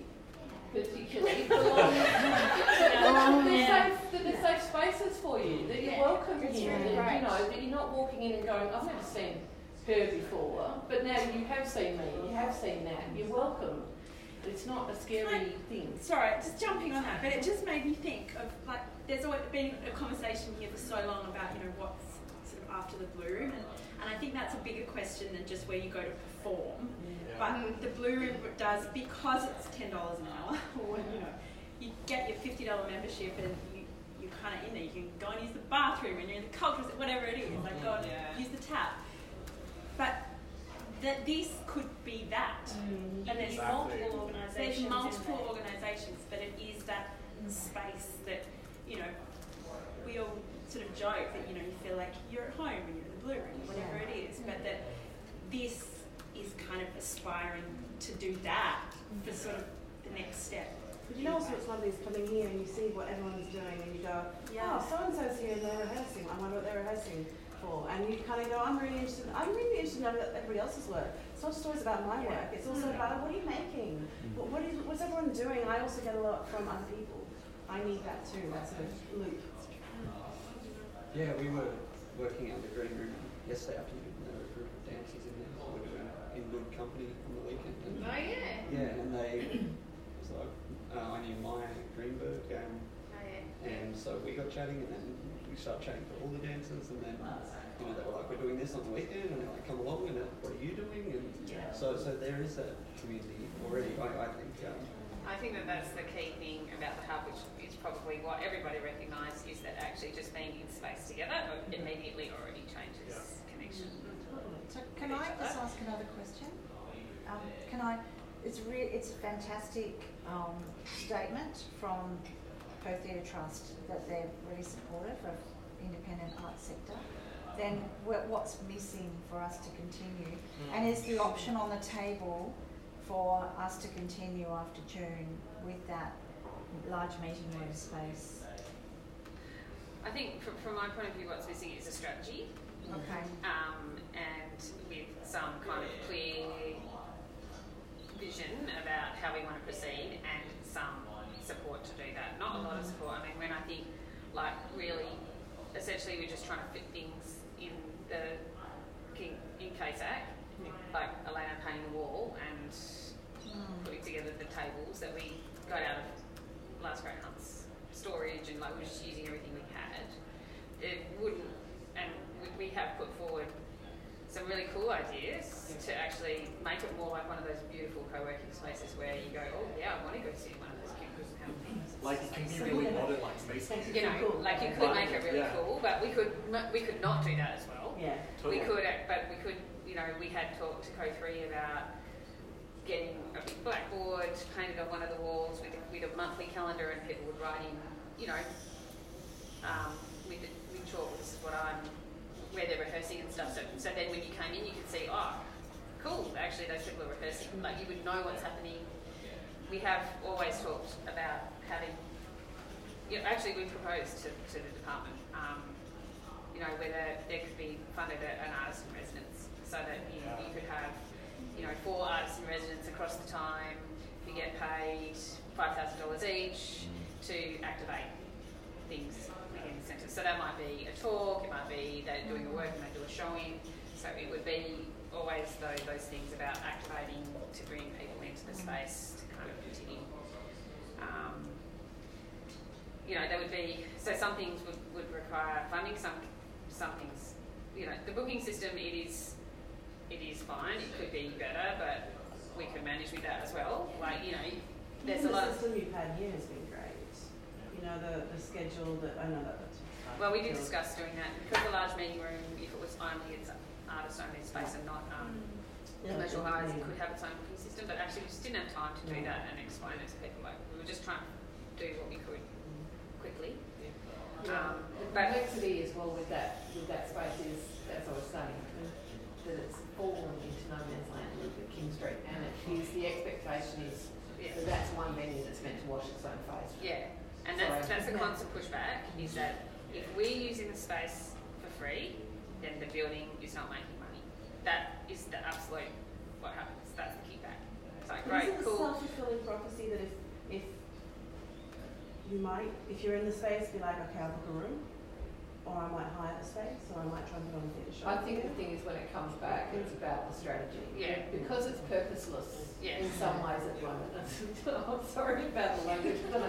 particularly belong. that they're safe, they're safe spaces for you, that you're Yeah, welcome it's here, really and you know that you're not walking in and going, I've never seen her before, but now you have seen me, you have seen that, you're welcome. It's not a scary thing. Sorry, just jumping on that, but it just made me think of like there's always been a conversation here for so long about you know what's sort of after the blue room, and, and I think that's a bigger question than just where you go to perform. But the blue room does because it's ten dollars an hour, or you know, you get your fifty dollar membership and you you kind of in there. You can go and use the bathroom and you're in the culture, whatever it is. Like go and use the tap. But that this could be that. Mm-hmm. And there's Exactly. multiple organisations There's multiple there. organisations, but it is that mm. space that you know we all sort of joke that you know you feel like you're at home when you're in the blue room, whatever it is, but that this is kind of aspiring to do that for sort of the next step. But you know also it's lovely is coming here and you see what everyone's doing and you go, Yeah. oh, so and so's here and they're rehearsing. I wonder what they're rehearsing for. And you kind of go, I'm really interested. I'm really interested in everybody else's work. It's not just always about my Yeah. work. It's also Mm. about what are you making? What, what is, what's everyone doing? And I also get a lot from other people. I need that too. That's a loop. Yeah, we were working out in the green room yesterday afternoon. There were a group of dancers in there. We were doing in good company on the weekend. And, Oh, yeah? Yeah, and they it was like uh, I knew Maya Greenberg, um, Oh, yeah. and so we got chatting, and then we started chatting to all the dancers, and then you know they were like, "We're doing this on the weekend," and they're like, "Come along," and uh, what are you doing? And Yeah. so so there is a community already. I, I think. Um, I think that that's the key thing about the hub, which is probably what everybody recognised, is that actually just being in space together immediately already changes connection. So can I just ask another question? Um, can I, it's re- it's a fantastic um, statement from Perth Theatre Trust that they're really supportive of independent arts sector. Then what's missing for us to continue? And is the option on the table for us to continue after June with that large meeting room space? I think from, from my point of view, what's missing is a strategy. Okay. Um, and with some kind of clear vision about how we want to proceed and some support to do that. Not a lot of support. I mean, when I think, like, really, essentially we're just trying to fit things in the King, in KSAC, like Elena painting the wall and putting together the tables that we got out of Last Great Hunt's storage and like we were just using everything we had. It wouldn't, and we, we have put forward some really cool ideas to actually make it more like one of those beautiful co-working spaces where you go, oh yeah, I want to go sit in one of those cubicles and have things. Like it can be really modern, like space. You know, like you could make it really Yeah. cool, but we could we could not do that as well. Yeah. totally. We could, but we could, you know, we had talked to Co3 about getting a big blackboard painted on one of the walls with a, with a monthly calendar, and people would write in, you know, um, with with chalk. This is what I'm, where they're rehearsing and stuff. So, so then when you came in, you could see, oh, cool. Actually, those people are rehearsing. Like you would know what's happening. We have always talked about having. You know, actually, we proposed to, to the department. Um, you know, whether there could be funded an artist in residence so that you, you could have, you know, four artists in residence across the time who get paid $5,000 each to activate things within the centre. So that might be a talk, it might be they're doing a work and they do a showing. So it would be always those, those things about activating to bring people into the space to kind of continue. Um, you know, there would be so some things would, would require funding, some some things, you know, the booking system it is it is fine. It could be better, but we could manage with that as well. Like you know, there's Even a lot the system you've had here has been great. You know, the, the schedule that, I know that that's. well, we did discuss doing that because the large meeting room, if it was only its artist only space and not um, Yeah, commercial yeah. hires, it could have its own booking system. But actually, we just didn't have time to do No. that and explain it to people. Like we were just trying to do what we could quickly. Yeah. Um, the but complexity as well with that with that space is, as I was saying, that it's fallen into no man's land with the King Street, and it is the expectation is Yeah. that that's one venue that's meant to wash its own face. Yeah, and that's, Sorry. that's a constant pushback, is that if we're using the space for free, then the building is not making money. That is the absolute, what happens, that's the kickback. It's like, But great, isn't it cool. self-fulfilling prophecy that if, if you might, if you're in the space, be like, okay, I'll book a room, or I might hire a space, or I might try and put on a theatre show. I think the thing is when it comes back, it's about the strategy. Yeah. Because it's purposeless Yeah. in some ways at the moment. I'm sorry about the language, but I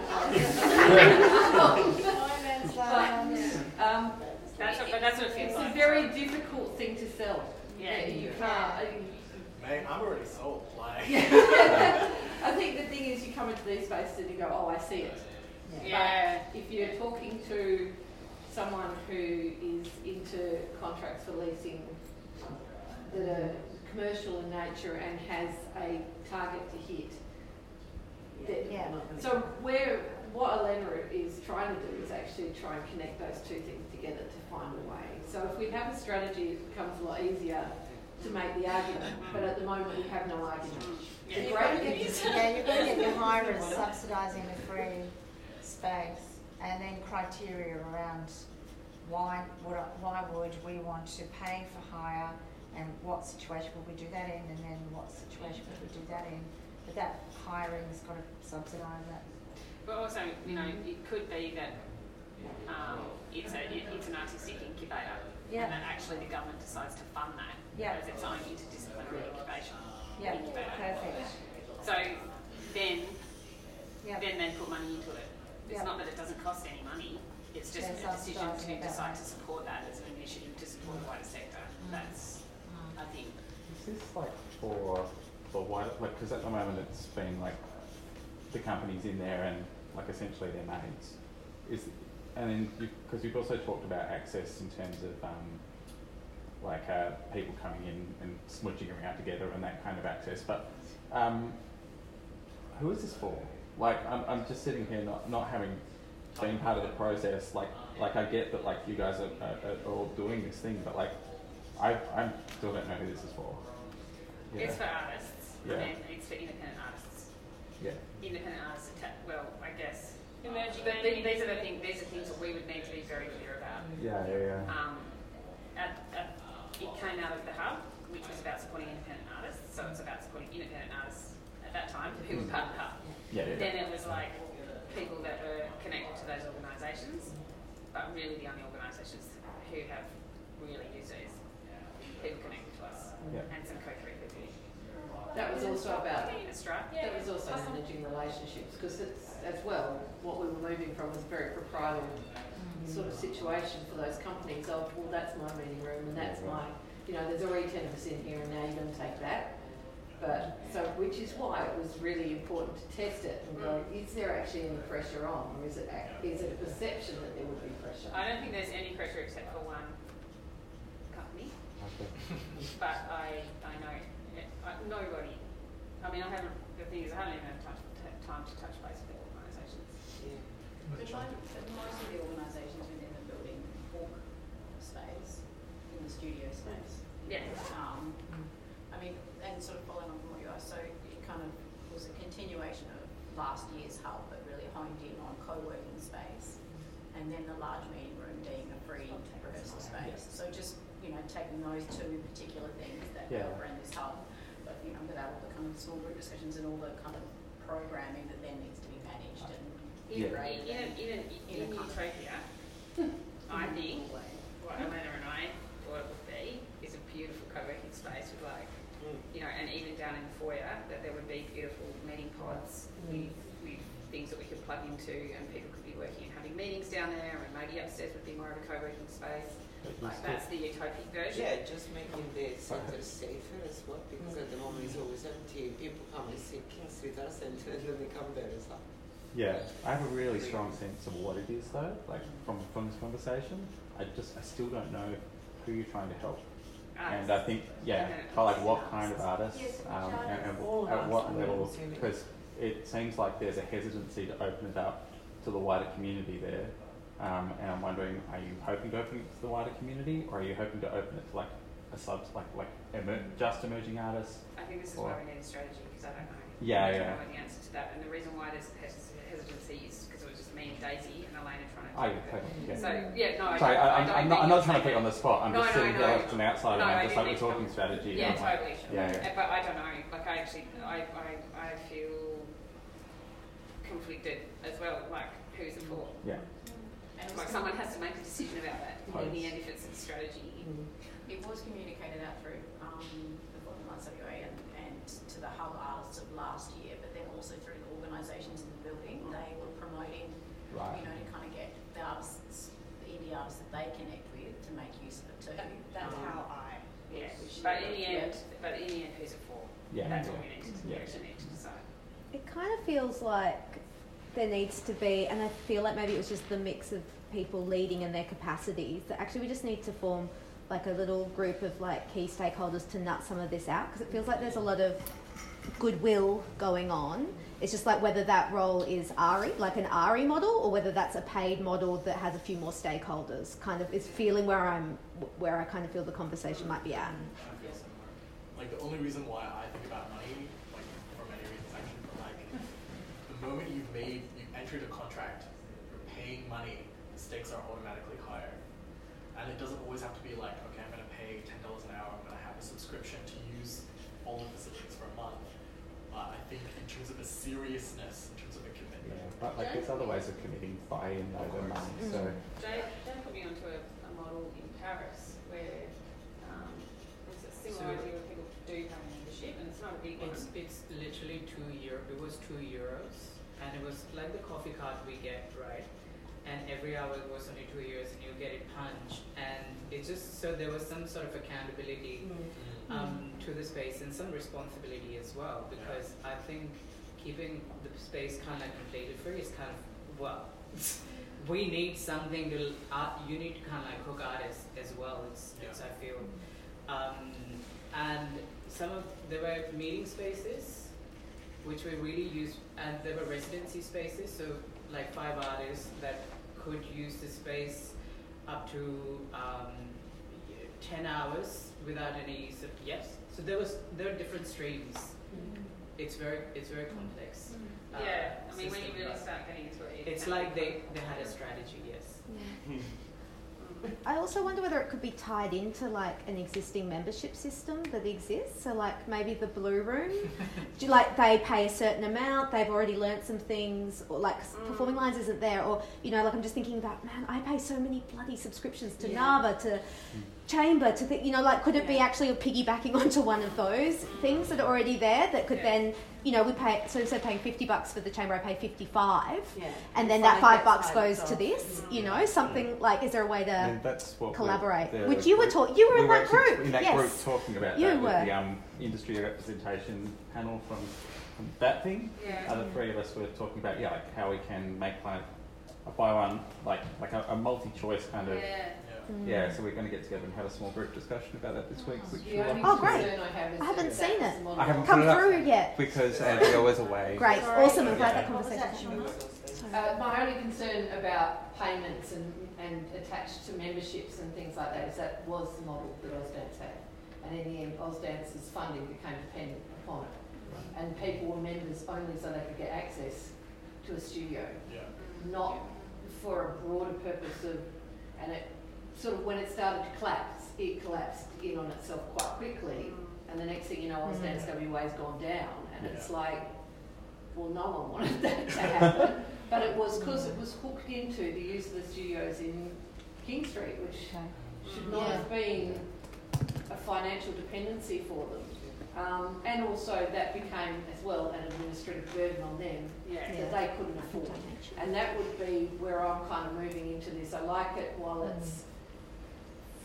um, That's what, but that's what it feels it's like. a very difficult thing to sell. Yeah. You can't. Mate, I'm already sold. Like. I think the thing is, you come into these spaces and you go, "Oh, I see it." Yeah. But if you're talking to someone who is into contracts for leasing that are commercial in nature and has a target to hit, Yeah. I'm not gonna- so where what Elena is trying to do is actually try and connect those two things together to find a way. So if we have a strategy, it becomes a lot easier to make the argument. But at the moment, we have no argument. Yeah. The You've great to thing get, is- yeah, you've got to get your hirers subsidising the free space, and then criteria around why would I, why would we want to pay for hire, and what situation would we do that in, and then what situation would we do that in. But that hiring's got to subsidise that. But also, you know, it could be that um, it's a it, it's an artistic incubator, Yeah. and that actually the government decides to fund that Yeah. as its own interdisciplinary incubation Yeah, incubator. perfect. So then, Yeah. then they put money into it. It's Yeah. not that it doesn't cost any money. It's just They're a decision to it that decide to support that as an initiative to support the wider sector. That's, I think. Is this like for for wider like because at the moment it's been like the companies in there and like essentially their mates is and then because you've also talked about access in terms of um, like uh, people coming in and smooching around together and that kind of access but um, who is this for like I'm, I'm just sitting here not, not having been part of the process like like I get that like you guys are, are, are all doing this thing but like I I still don't know who this is for yeah. It's for artists, Yeah. and it's for independent artists. yeah Independent artists, well, I guess. Emerging But artists. these are the things. These are things that we would need to be very clear about. yeah yeah yeah Um, at, at, it came out of the hub, which was about supporting independent artists. So it's about supporting independent artists at that time who were part of the hub. Yeah, yeah, Then yeah. it was like people that were connected to those organisations, but really the only organisations who have really used these people connected to us, Yeah. and some co-curricular. That was also about that was also managing relationships because it's as well what we were moving from was very proprietary sort of situation for those companies of well that's my meeting room and that's my you know there's already ten of us in here and now you're going to take that but so which is why it was really important to test it and go is there actually any pressure on or is it ac- is it a perception that there would be pressure I don't think there's any pressure except for one company. But I, I know, I, nobody, I mean, I haven't, the thing is, I haven't even had touch, t- time to touch base with organisations. But most, but most of the organisations within the building walk space, in the studio space. Yeah. Um, I mean, and sort of following on from what you asked, so it kind of was a continuation of last year's hub, but really honed in on co-working space. And then the large meeting room being a free rehearsal space. So just, you know, taking those two particular things that Yeah. go around this hub, but, you know, without all the kind of small group discussions and all the kind of programming that then needs to be managed and In, integrated. in, and- in, in, in a kind of- Utopia, I think, what Elena and I thought it would be, is a beautiful co-working space with like, Mm. you know, and even down in the foyer, that there would be beautiful meeting pods mm. with, with things that we could plug into and people could be working and having meetings down there and maybe upstairs would be more of a co-working space. Like that's the utopic version. Yeah, just making the center safer as well because at the mm. moment it's always empty. People come and see King Street Art Center and then they come there as well. Yeah, I have a really strong sense of what it is though, like from, from this conversation. I just, I still don't know who you're trying to help. And I think, yeah, like what kind of artists, um, and, and at what level, because it seems like there's a hesitancy to open it up to the wider community there. Um, and I'm wondering, are you hoping to open it to the wider community, or are you hoping to open it to like a sub, like like emer- just emerging artists? I think this is or- why we need a strategy because I don't know. Yeah, I don't yeah. know the answer to that, and the reason why there's hes- hesitancy is because it was just me and Daisy and Elena trying to. Oh, do yeah, it. totally, yeah. So yeah, no, I Sorry, don't, I, I I'm, don't I'm not, I'm not trying to put you on the spot. I'm No, just no, sitting no. here as an outsider. No, and I I'm just like we're talking come- strategy. Yeah, and I'm like, totally. Yeah, yeah. Uh, But I don't know. Like I actually, I, I, I feel conflicted as well. Like who's it for? Yeah. Like someone has to make a decision about that. in the end, if it's a strategy. It was communicated out through um, the Bottom Line WA and, and to the hub artists of last year, but then also through the organisations in the building. They were promoting, Right. you know, to kind of get the artists, the indie artists that they connect with to make use of it too. That- that's Um, how I- Yeah, but in the yeah. end, but in the end, who's it for? Yeah. That's Yeah. what we need to, we Yeah. actually need to decide. It kind of feels like there needs to be, and I feel like maybe it was just the mix of people leading and their capacities, that actually we just need to form like a little group of like key stakeholders to nut some of this out because it feels like there's a lot of goodwill going on. It's just like whether that role is ARI, like an ARI model, or whether that's a paid model that has a few more stakeholders. Kind of is feeling where I'm, where I kind of feel the conversation might be at. Like the only reason why I think about money, like for many reasons actually, but like the moment you've made, you've entered a contract, you're paying money, the stakes are automatically higher. And it doesn't always have to be like, okay, I'm gonna pay ten dollars an hour, I'm gonna have a subscription to use all the facilities for a month. But I think in terms of the seriousness, in terms of the commitment. Yeah, but like there's other ways of committing buy-in over money. Mm. So Jay, Jay put me onto a, a model in Paris where um, it's a similar So- idea where people do pay membership and it's not a big one. It's it's literally two euro. It was two euros, and it was like the coffee card we get, right? And every hour it was only two euros, and you get it punched, and it just so there was some sort of accountability um, to the space and some responsibility as well, because I think keeping the space kind of like completely free is kind of well. we need something to art. You need to kind of like hook artists as well. It's, it's I feel, um, and some of there were meeting spaces, which we really used, and there were residency spaces. So like five artists that could use the space up to um, ten hours without any sort of- yes. So there was there are different streams. It's very it's very complex. Mm-hmm. uh, Yeah, I mean, when you really start getting into it, it it's like they they had a strategy. Yes. I also wonder whether it could be tied into like an existing membership system that exists. So like maybe the Blue Room, do you, like they pay a certain amount, they've already learnt some things, or like s mm. Performing Lines isn't there, or you know, like I'm just thinking about man, I pay so many bloody subscriptions to Yeah. Nava to mm. Chamber to think, you know, like could it be actually a piggybacking onto one of those things that are already there that could then, you know, we pay so instead of paying fifty bucks for the chamber, I pay fifty five, Yeah. and then that five bucks goes to off. this, you know, something like is there a way to and that's what we're- collaborate. the Which you were group- talk- you were we in that actually group, In that yes. group talking about You that with were. the um, industry representation panel from, from that thing. Yeah. Uh, the three of us were talking about yeah, like how we can make like a buy one, like like a, a multi-choice kind of. Yeah. Mm. Yeah, so we're going to get together and have a small group discussion about that this week. Which The you'll Oh, great. I have is I haven't seen it. I haven't Come put up through yet. because Andrea was away. Great, Sorry. awesome. I'm glad Yeah. that What was that, conversation. Shauna? Uh, my only concern about payments and, and attached to memberships and things like that is that was the model that Ausdance had. And in the end, Ausdance's funding became dependent upon it. And people were members only so they could get access to a studio, Yeah. not for a broader purpose of, and it sort of, when it started to collapse, it collapsed in on itself quite quickly. Mm. And the next thing you know, Ausdance mm-hmm. WA's gone down. And it's like, well, no one wanted that to happen. But it was because it was hooked into the use of the studios in King Street, which should not Yeah. have been a financial dependency for them. Um, and also that became as well an administrative burden on them Yeah. that they couldn't afford. And that would be where I'm kind of moving into this. I like it while mm. it's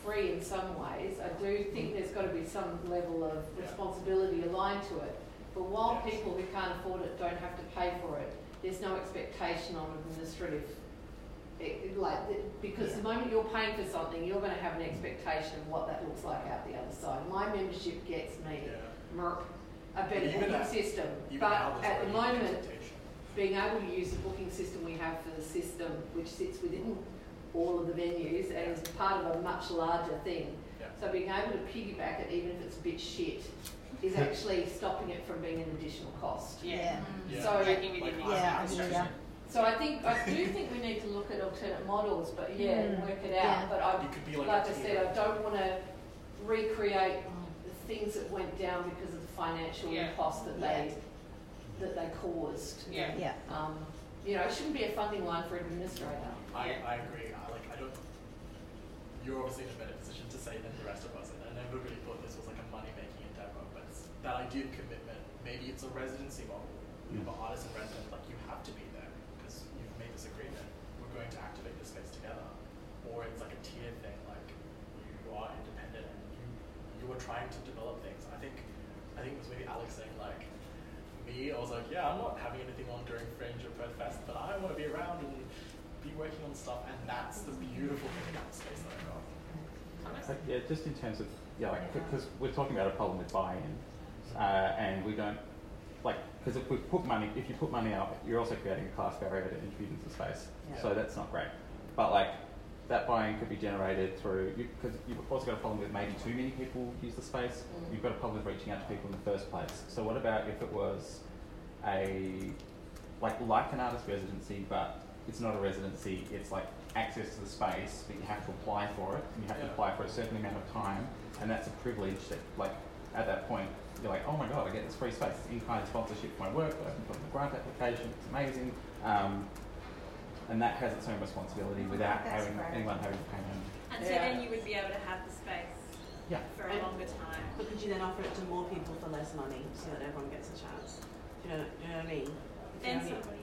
free in some ways. I do think there's got to be some level of responsibility aligned to it. But while Yes. people who can't afford it don't have to pay for it, there's no expectation on administrative. It, it- like, the- because the moment you're paying for something, you're going to have an expectation of what that looks like out the other side. My membership gets me Yeah. merp, a better booking system. But at the moment, being able to use the booking system we have for the system, which sits within all of the venues and is part of a much larger thing. Yeah. So being able to piggyback it, even if it's a bit shit, is actually stopping it from being an additional cost. Yeah. Yeah. So, Working within Like, the Yeah, I infrastructure. hear ya. so I think I do think we need to look at alternate models, but yeah, Mm. work it Yeah. out. But I, It could be like, like a I tier. said, I don't want to recreate the things that went down because of the financial Yeah. cost that they that they caused. Yeah. Yeah. Um, you know, it shouldn't be a funding line for an administrator. I, I agree. I like I don't. You're obviously in a better position to say than the rest of us, and, I never really thought this was like a money-making endeavor, but that idea of commitment, maybe it's a residency model. You have an artist in residence, like you have to be there because you've made this agreement. We're going to activate this space together, or it's like a tier thing, like you are independent and you you were trying to develop things. I think I think it was maybe Alex saying like me, I was like, yeah, I'm not having anything on during Fringe or Perth Fest, but I want to be around and be working on stuff, and that's the beautiful thing about the space that I got. Uh, yeah, just in terms of yeah, like because we're talking about a problem with buy-in, uh, and we don't like because if we put money, if you put money out, you're also creating a class barrier to entry into the space. Yeah. So that's not great. But like that buy-in could be generated through because you, have also got a problem with maybe too many people use the space. You've got a problem with reaching out to people in the first place. So what about if it was a like like an artist residency, but it's not a residency. It's like access to the space, but you have to apply for it, and you have to apply for a certain amount of time, and that's a privilege that like at that point you're like, oh my god, I get this free space, it's in-kind sponsorship for my work, but I can put in the grant application, it's amazing. Um, and that has its own responsibility without That's having great. anyone having to pay money. And so then you would be able to have the space Yeah. for a longer time. But could you then offer it to more people for less money so that everyone gets a chance? Do you know, do you know what I mean? Then you only-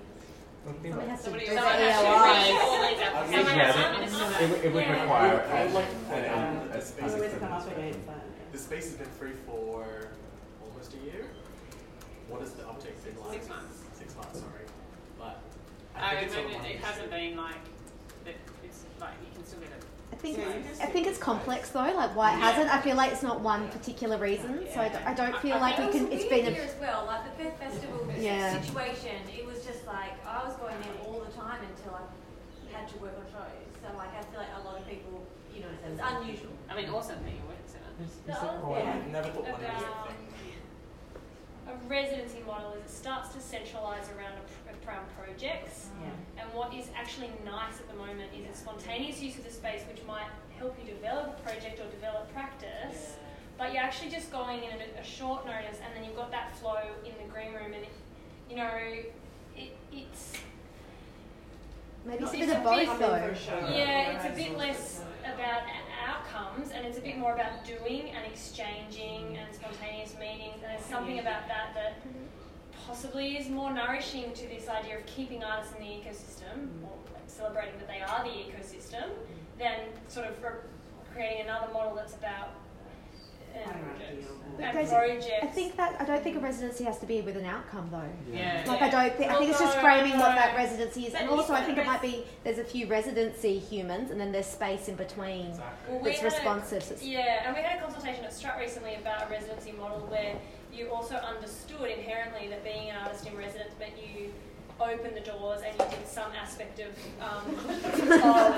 somebody Somebody has to Somebody- do someone the has to EOIs. read all these Yeah, applications. it, would- it would require I would like to a- point a- a- the a- space Always has been free. The space has been free for almost a year. What has the uptake been like? Six months. Six months, sorry. But I I think remember it hasn't been like that. It's like you can still get it. I think Yeah, it's, I think it's complex though, like why it hasn't. I feel like it's not one particular reason, so I don't, I don't feel like it can. a It's weird been year a as well. Like the Perth Festival Yeah. situation, it was just like I was going there all the time until I had to work on shows. So like I feel like a lot of people, you know, it's unusual. I mean, awesome that you work centre. The Oh, other I never thought money was a about- thing. A residency model is it starts to centralise around a, pr- around projects. Yeah. And what is actually nice at the moment is a spontaneous use of the space, which might help you develop a project or develop practice. But you're actually just going in at a, a short notice, and then you've got that flow in the green room, and it, you know, it, it's maybe it's a bit a of both though. yeah, it's a bit less about o- outcomes, and it's a bit more about doing and exchanging and spontaneous meetings. And there's something about that that possibly is more nourishing to this idea of keeping artists in the ecosystem mm. or celebrating that they are the ecosystem, than sort of creating another model that's about um, But and Daisy, projects. I think that I don't think a residency has to be with an outcome though. Yeah. Like I don't think I think it's just Although, framing what that residency is, But and also I isn't think it might be there's a few residency humans, and then there's space in between Exactly. Well, we that's had a- responsive. So Yeah, and we had a consultation at Strut recently about a residency model where you also understood inherently that being an artist in residence meant you opened the doors and you did some aspect of um, of,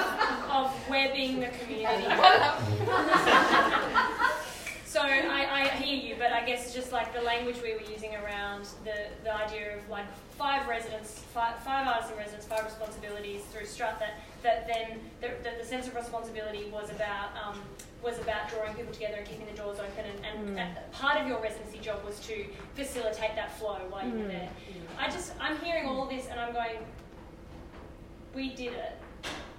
of webbing the community. so I, I hear you, but I guess just like the language we were using around the, the idea of like five residents, five, five artists in residence, five responsibilities through Strut that, that then the, the, the sense of responsibility was about um, was about drawing people together and keeping the doors open and, and Mm. part of your residency job was to facilitate that flow while you were Mm. there. I just I'm hearing all this and I'm going we did it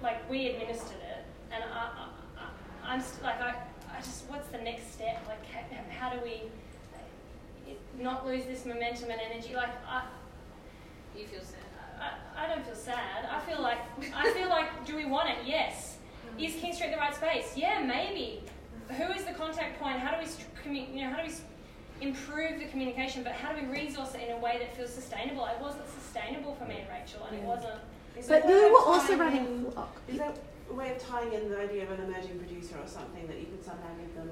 like we administered it and I, I, I I'm st- like I, I just what's the next step like how, how do we not lose this momentum and energy like I You feel sad. I, I don't feel sad. I feel like I feel like do we want it? Yes. Mm-hmm. Is King Street the right space? Yeah, maybe. Who is the contact point? How do we you know how do we improve the communication? But how do we resource it in a way that feels sustainable? It wasn't sustainable for me and Rachel, and it wasn't. But there a way you were also running in- Flock. Is there a way of tying in the idea of an emerging producer or something that you could somehow give them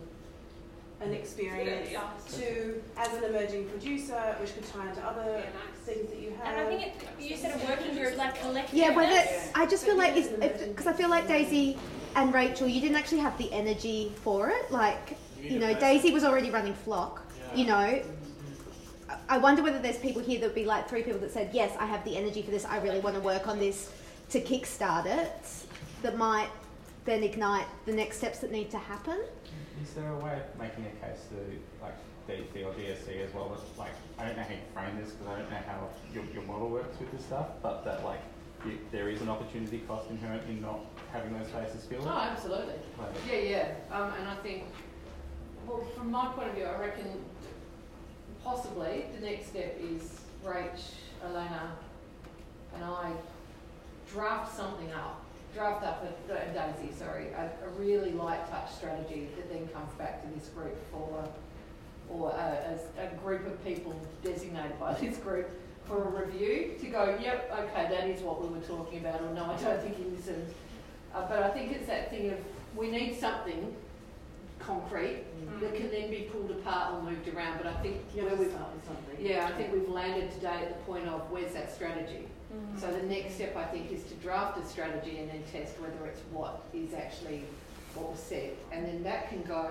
an experience Yeah. to as an emerging producer, which could tie into other things that you have? And I think it, you said a working group, like collective. Yeah, whether I just feel like it's because I feel like Daisy and Rachel, you didn't actually have the energy for it. Like you know, Daisy was already running Flock. You know, I- I wonder whether there's people here that would be like three people that said, "Yes, I have the energy for this. I really want to work on this to kickstart it." That might then ignite the next steps that need to happen. Is there a way of making a case to like DT or DSC as well? That, like I don't know how you frame this because I don't know how your, your model works with this stuff, but that like you, there is an opportunity cost inherent in not having those spaces filled. Oh, absolutely. Like, Yeah, yeah. Um, and I think, well, from my point of view, I reckon possibly the next step is Rach, Elena, and I draft something up, draft up a, uh, Daisy, sorry, a, a really light touch strategy that then comes back to this group for, or a, a, a group of people designated by this group for a review to go, yep, okay, that is what we were talking about, or no, I don't think you listened. Uh, but I think it's that thing of we need something concrete Mm. that can then be pulled apart or moved around. But I think where we've something. yeah, I think we've landed today at the point of where's that strategy. Mm. So the next step I think is to draft a strategy and then test whether it's what is actually what was said, and then that can go.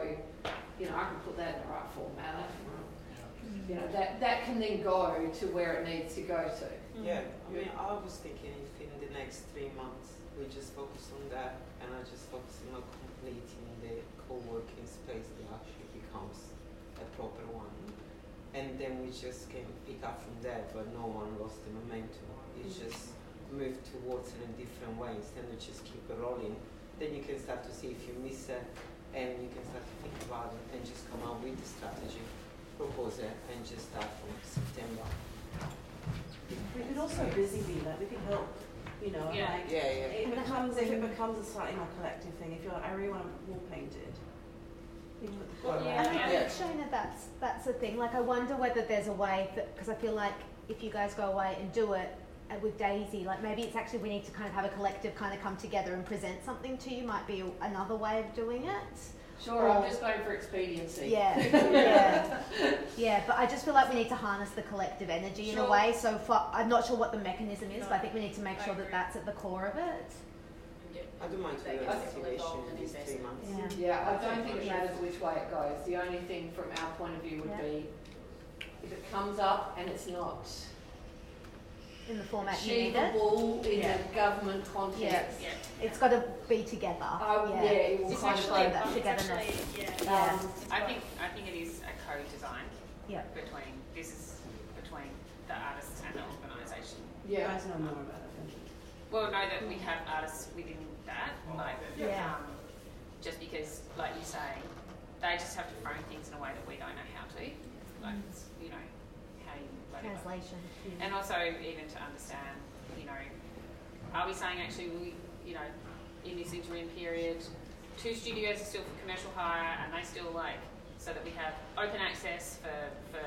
You know, I can put that in the right format. I can- You know, that that can then go to where it needs to go to. Yeah, I mean, I was thinking if in the next three months we just focus on that and I just focus on completing the co-working space that actually becomes a proper one. And then we just can pick up from there, but no one lost the momentum. It just move towards it in a different way instead of just keep it rolling. Then you can start to see if you miss it and you can start to think about it and just come up with the strategy, propose it, and just start from September. We could also busy bee that, we could help, you know, Yeah. like, Yeah, yeah. it becomes, if it becomes a slightly more collective thing, if you're like, I really want a wall painted, you put the Well, colour And. I think, Shauna, that's that's the thing. Like, I wonder whether there's a way that because I feel like if you guys go away and do it Uh, with Daisy, like maybe it's actually we need to kind of have a collective kind of come together and present something to you. Might be another way of doing it. Sure, I'm just going for expediency. Yeah, yeah, yeah. But I just feel like we need to harness the collective energy in a way. So far, I'm not sure what the mechanism is, No. but I think we need to make I sure that that's at the core of it. I don't mind That doing gets an people activation involved in these three invested. months. Yeah, I don't think it matters which way it goes. The only thing from our point of view would Yeah. be if it comes up and it's not In the format you need it. achievable in Yeah. a government context. Yeah. It's got to be together. Oh, yeah. yeah, it will It's kind of actually- go that it's togetherness. actually- yeah. Yeah. Um, I think I think it is a co-design Yeah. between this is between the artists and the organisation. Yeah, guys know more about it Well, know that we have artists within that, like Yeah. um, just because, like you say, they just have to frame things in a way that we don't know how to, like it's, you know how you whatever. Translation. And also even to understand, you know, are we saying actually we, you know, in this interim period, two studios are still for commercial hire and they still like, so that we have open access for, for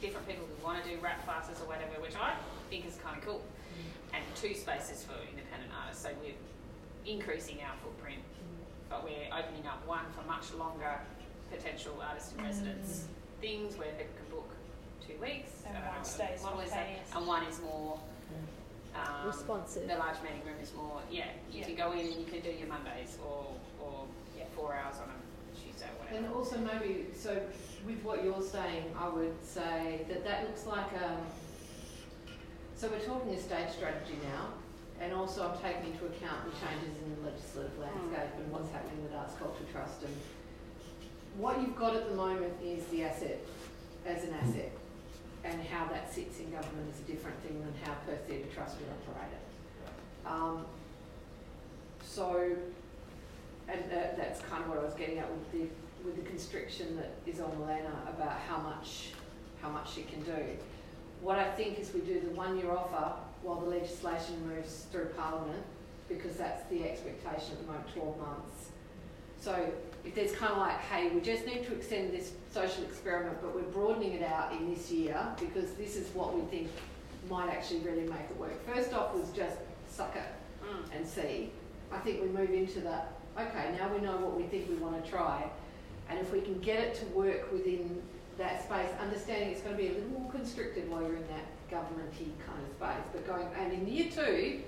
different people who want to do rap classes or whatever, which I think is kind of cool. Mm. And two spaces for independent artists, so we're increasing our footprint, mm. but we're opening up one for much longer potential artist in residence mm. things where people can book two weeks. And I one know what stays the is spontaneous. and one is more um, Responsive. The large meeting room is more, yeah, you Yeah. can go in and you can do your Mondays or, or four hours on a Tuesday or whatever. And also maybe, so with what you're saying, I would say that that looks like um so we're talking a stage strategy now, and also I'm taking into account the changes in the legislative landscape and what's happening with Arts Culture Trust. And what you've got at the moment is the asset as an asset, and how that sits in government is a different thing than how Perth Theatre Trust would operate it. Um, so and that, that's kind of what I was getting at with the with the constriction that is on Milena about how much how much she can do. What I think is we do the one year offer while the legislation moves through Parliament because that's the expectation at the moment, 12 months. So if there's kind of like, hey, we just need to extend this social experiment, but we're broadening it out in this year because this is what we think might actually really make it work. First off was just suck it Mm. and see. I think we move into that, okay, now we know what we think we want to try. And if we can get it to work within that space, understanding it's going to be a little more constricted while you're in that governmenty kind of space, but going, and in year two,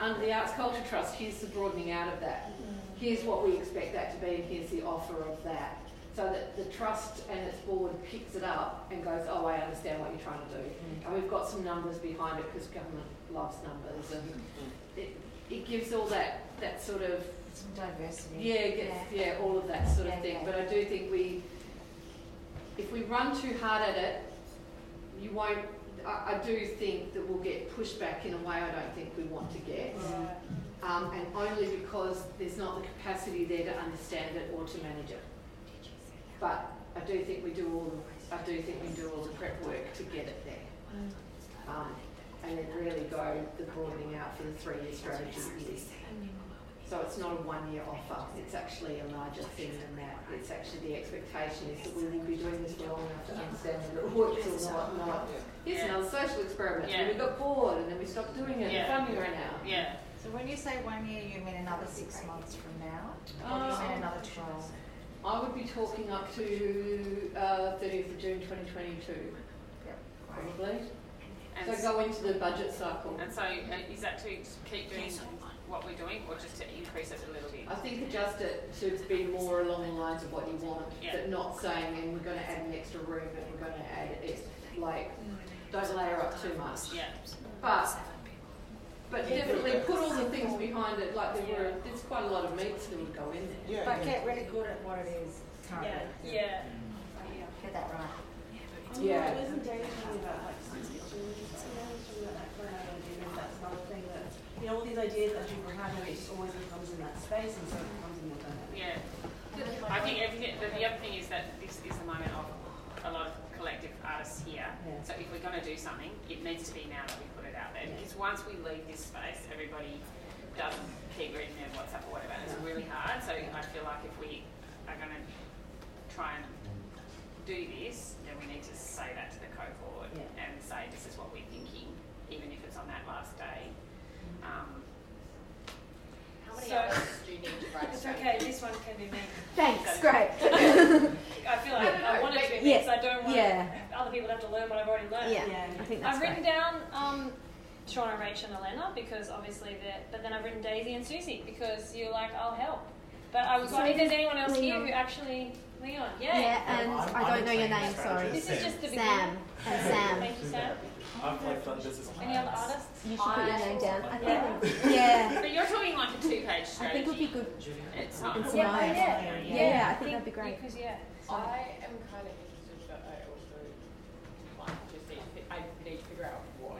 under the Arts Culture Trust, here's the broadening out of that. Here's what we expect that to be, and here's the offer of that. So that the trust and its board picks it up and goes, oh, I understand what you're trying to do. Mm-hmm. And we've got some numbers behind it because government loves numbers, and mm-hmm. it, it gives all that, that sort of Some diversity. yeah, gets, yeah. all of that sort Yeah, of thing. yeah. But I do think we, if we run too hard at it, you won't I, I do think that we'll get pushed back in a way I don't think we want to get. Um, and only because there's not the capacity there to understand it or to manage it. But I do think we do all the, I do think we do all the prep work to get it there. Um, and then really go the broadening out for the three-year strategy years. So it's not a one-year offer, it's actually a larger thing than that. It's actually the expectation is that we will be doing this long enough to understand whether it works or not, not, here's another social experiment, Yeah. and we got bored and then we stopped doing it, Yeah. and funding ran out. Yeah. So when you say one year, you mean another six months from now? Or do you Um, mean another twelve? I would be talking up to uh, 30th of June 2022, probably. And So go into the budget cycle. And so uh, is that to keep doing what we're doing or just to increase it a little bit? I think adjust it to be more along the lines of what you want, Yeah. but not saying, and we're going to add an extra room, and we're going to add it, like, don't layer up too much. Yeah. But, but definitely put all the things behind it, like there were, there's quite a lot of meat still to go in there. But get really good at what it is currently. Yeah. Get that right. Oh, yeah. Oh, isn't David talking about like science fiction and stuff? Yeah, he's that kind of idea, and that's another thing that, you know, all these ideas that people have, and it just always comes in that space, and so it becomes a more dynamic. Yeah. I think everything, the, the other thing is that this is the moment of a lot of collective artists here. Yeah. So if we're going to do something, it needs to be now that we put it. Because once we leave this space, everybody does keep reading their WhatsApp or whatever. It's really hard. So I feel like if we are going to try and do this, then we need to say that to the cohort Yeah. and say this is what we're thinking, even if it's on that last day. Um, How many So- hours do you need to write It's okay, this one can be me. Thanks, So- great. I feel like No, no, I no, want it to be maybe- me Yeah, because I don't want yeah. other people to have to learn what I've already learned. Yeah, Yeah. I think that's I've written great. down um, Shauna, Rach, and Elena because obviously they're, but then I've written Daisy and Susie because you're like, I'll help. But I was So wondering if there's anyone else here who actually, Leon, yay. Yeah, and I'm- I don't know your name, sorry. This is just the beginning. Sam. And Sam. Thank you, Sam. I've like done business Any other artists? You should put your name down. I Yeah. think, yeah. but you're talking like a two-page I strategy. think would be good. It's not. It's Yeah, nice. yeah, Yeah, yeah, I think that'd be great. Because yeah, I am kind of interested, but I also like just need to, I need to figure out what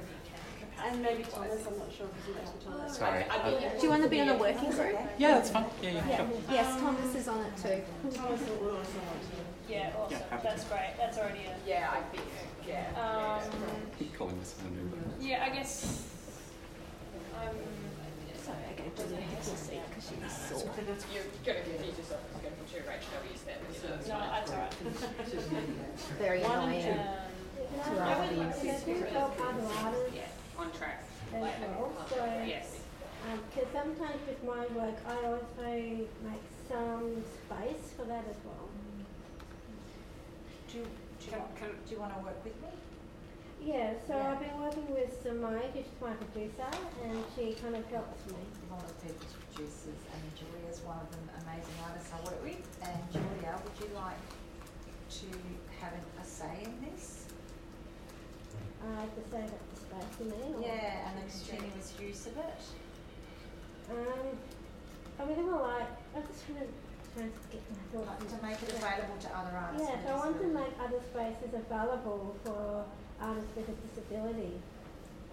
capacity. And maybe Thomas, I'm not sure if you guys were Thomas. Sorry. I think Do you want to be on a working group? yeah, that's fine. Yeah, yeah, Yeah. sure. Yes, Thomas is on it too. Thomas will also want to. yeah, awesome. Yeah, happy That's great. That's already a. Yeah, I think, yeah. Um, Keep calling this one new, but- yeah, I guess. Um, Sorry, I gave Julia a little seat because she was sore. You're gonna confuse yourself because you're gonna put two Rachel W's there, but you no, that's alright. Very One and annoying. Um, Two I would to Can I think of other artists Yeah, on track. as well? So, Yes. Um, because sometimes with my work, I also make some space for that as well. Do, you- do, you Can, want, can, do you want to work with me? Yeah, so Yeah. I've been working with Samai, who's my producer, and she kind of helps me. A lot of people's producers, and Julia's one of them amazing artists I work with. And Julia, would you like to have an, a say in this? I have to say that the space for me. or- Yeah, and the continuous use of it. Um, I mean, really would like, I just want to try and get my thoughts. Like to make it available to other artists. Yeah, with so I want to make other spaces available for artists with a disability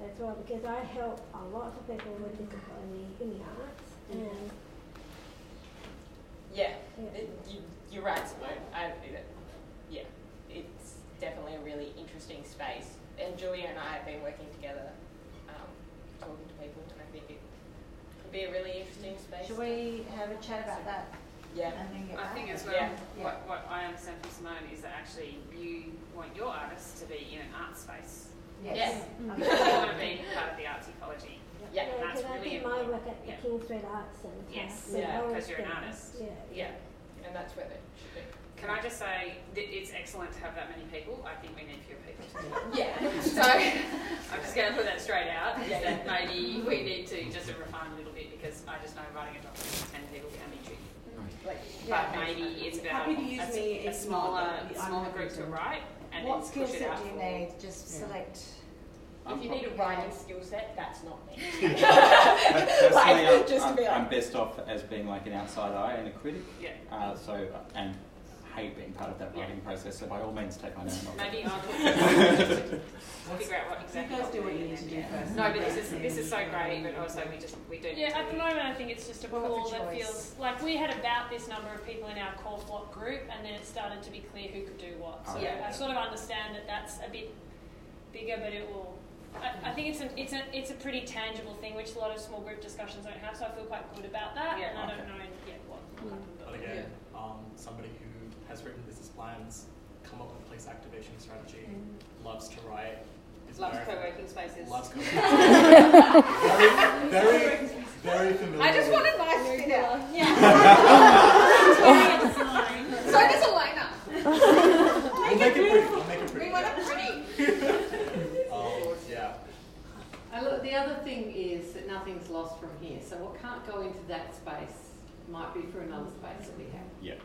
as well, because I help a lot of people with disability in the arts, and Yeah, Yeah. it, you, you're right, Simone. I, it, yeah, it's definitely a really interesting space. And Julia and I have been working together, um, talking to people, and I think it could be a really interesting space. Should we have a chat about that? Yeah. And then get I think as well, Yeah. what, what I understand from Simone is that actually you want your artists to be in an art space. Yes. You want to be part of the arts ecology. Yeah. And that's because I really did my work at the Yeah. King Street Arts Centre. Yes, so Yeah, I was 'cause you're an there. artist. Yeah. Yeah, and that's where they should be. Can I just say that it's excellent to have that many people. I think we need fewer people. Yeah. So I'm just going to put that straight out. Yeah. that maybe we need to just refine a little bit because I just know writing a document with ten people can be tricky. Like, But maybe it's about Happy to use a, me a if smaller, not, I'm smaller happy group to to. write and What then skill set do you for- need? Just Yeah. select. if you need a writing skill set, that's not me. Personally, Like, I'm, just I'm, I'm best off as being like an outside eye and a critic. Yeah. Uh, so, and hate being part of that writing process. So by all means, take my name off. Maybe. I'll just figure out what exactly. You guys do what you need to do first. No, but this is this is so great. But also we just we do. Yeah, at the moment I think it's just a We'll a pool that feels like we had about this number of people in our core flock group, and then it started to be clear who could do what. So Yeah. I sort of understand that that's a bit bigger, but it will. I, I think it's an it's a it's a pretty tangible thing, which a lot of small group discussions don't have. So I feel quite good about that, Yeah. and I don't know yet what will happen. But But again, um, somebody who has written business plans, come up with a place activation strategy, loves to write, is Loves very, co-working spaces. Loves co-working very, very, very familiar. I just want a nice fit out. Yeah. so does Elena. We'll make it pretty. We'll make it pretty. We want it pretty. Um, yeah. And look, the other thing is that nothing's lost from here. So what can't go into that space might be for another space that we have. Yeah.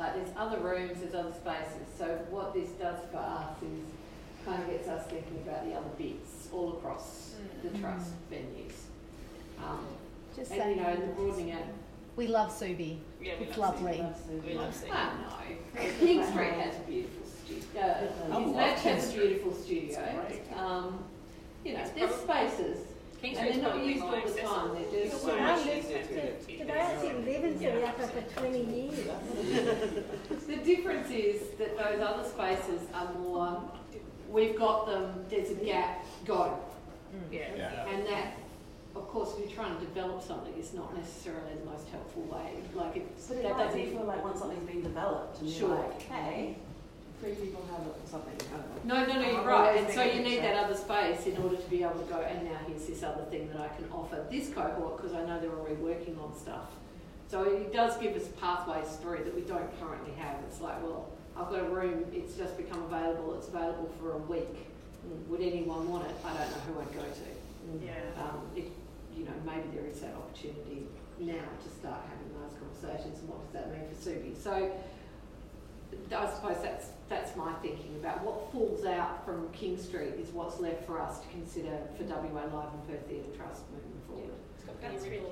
Like there's other rooms, there's other spaces. So what this does for us is kind of gets us thinking about the other bits all across the trust venues. Um, Just and you know, saying. and the broadening out. We love Subi. Yeah, we it's love lovely. Subi. We love Subi. Ah, no. King Street has a beautiful studio. I Uh, love Natch has a beautiful studio. Um, you know, there's spaces. King and they're not used all the time. They're It's just so I much lived easier to to, get did I actually live in Subiaco for 20 years? The difference is that those other spaces are more, we've got them, there's a gap, go. Mm. Yeah. Yeah. And that, of course, if you're trying to develop something, it's not necessarily the most helpful way. Like it, But it that might doesn't be for like once something's been developed and Sure. you're like, hey, three people have it or something. I don't know. No, no, no, I'm you're right. And so you need that other space in order to be able to go, and now here's this other thing that I can offer this cohort because I know they're already working on stuff. So it does give us pathways through that we don't currently have. It's like, well, I've got a room, it's just become available, it's available for a week. Would anyone want it? I don't know who I'd go to. Yeah. Um, it, you know, maybe there is that opportunity now to start having those conversations and what does that mean for Subi. So I suppose that's that's my thinking about what falls out from King Street is what's left for us to consider for WA Live and Perth Theatre Trust moving forward. Yeah, that's really.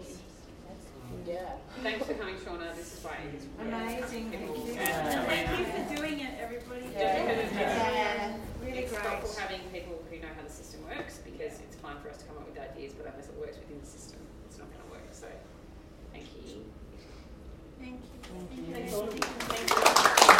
Yeah. Thanks for coming, Shauna. This is why it is amazing. Thank you. Yeah. Thank you for doing it, everybody. Yeah. yeah. Really it's great. helpful having people who know how the system works because it's fine for us to come up with ideas, but unless it works within the system, it's not going to work. So, thank you. Thank you. Thank you. Thank you. Thank you.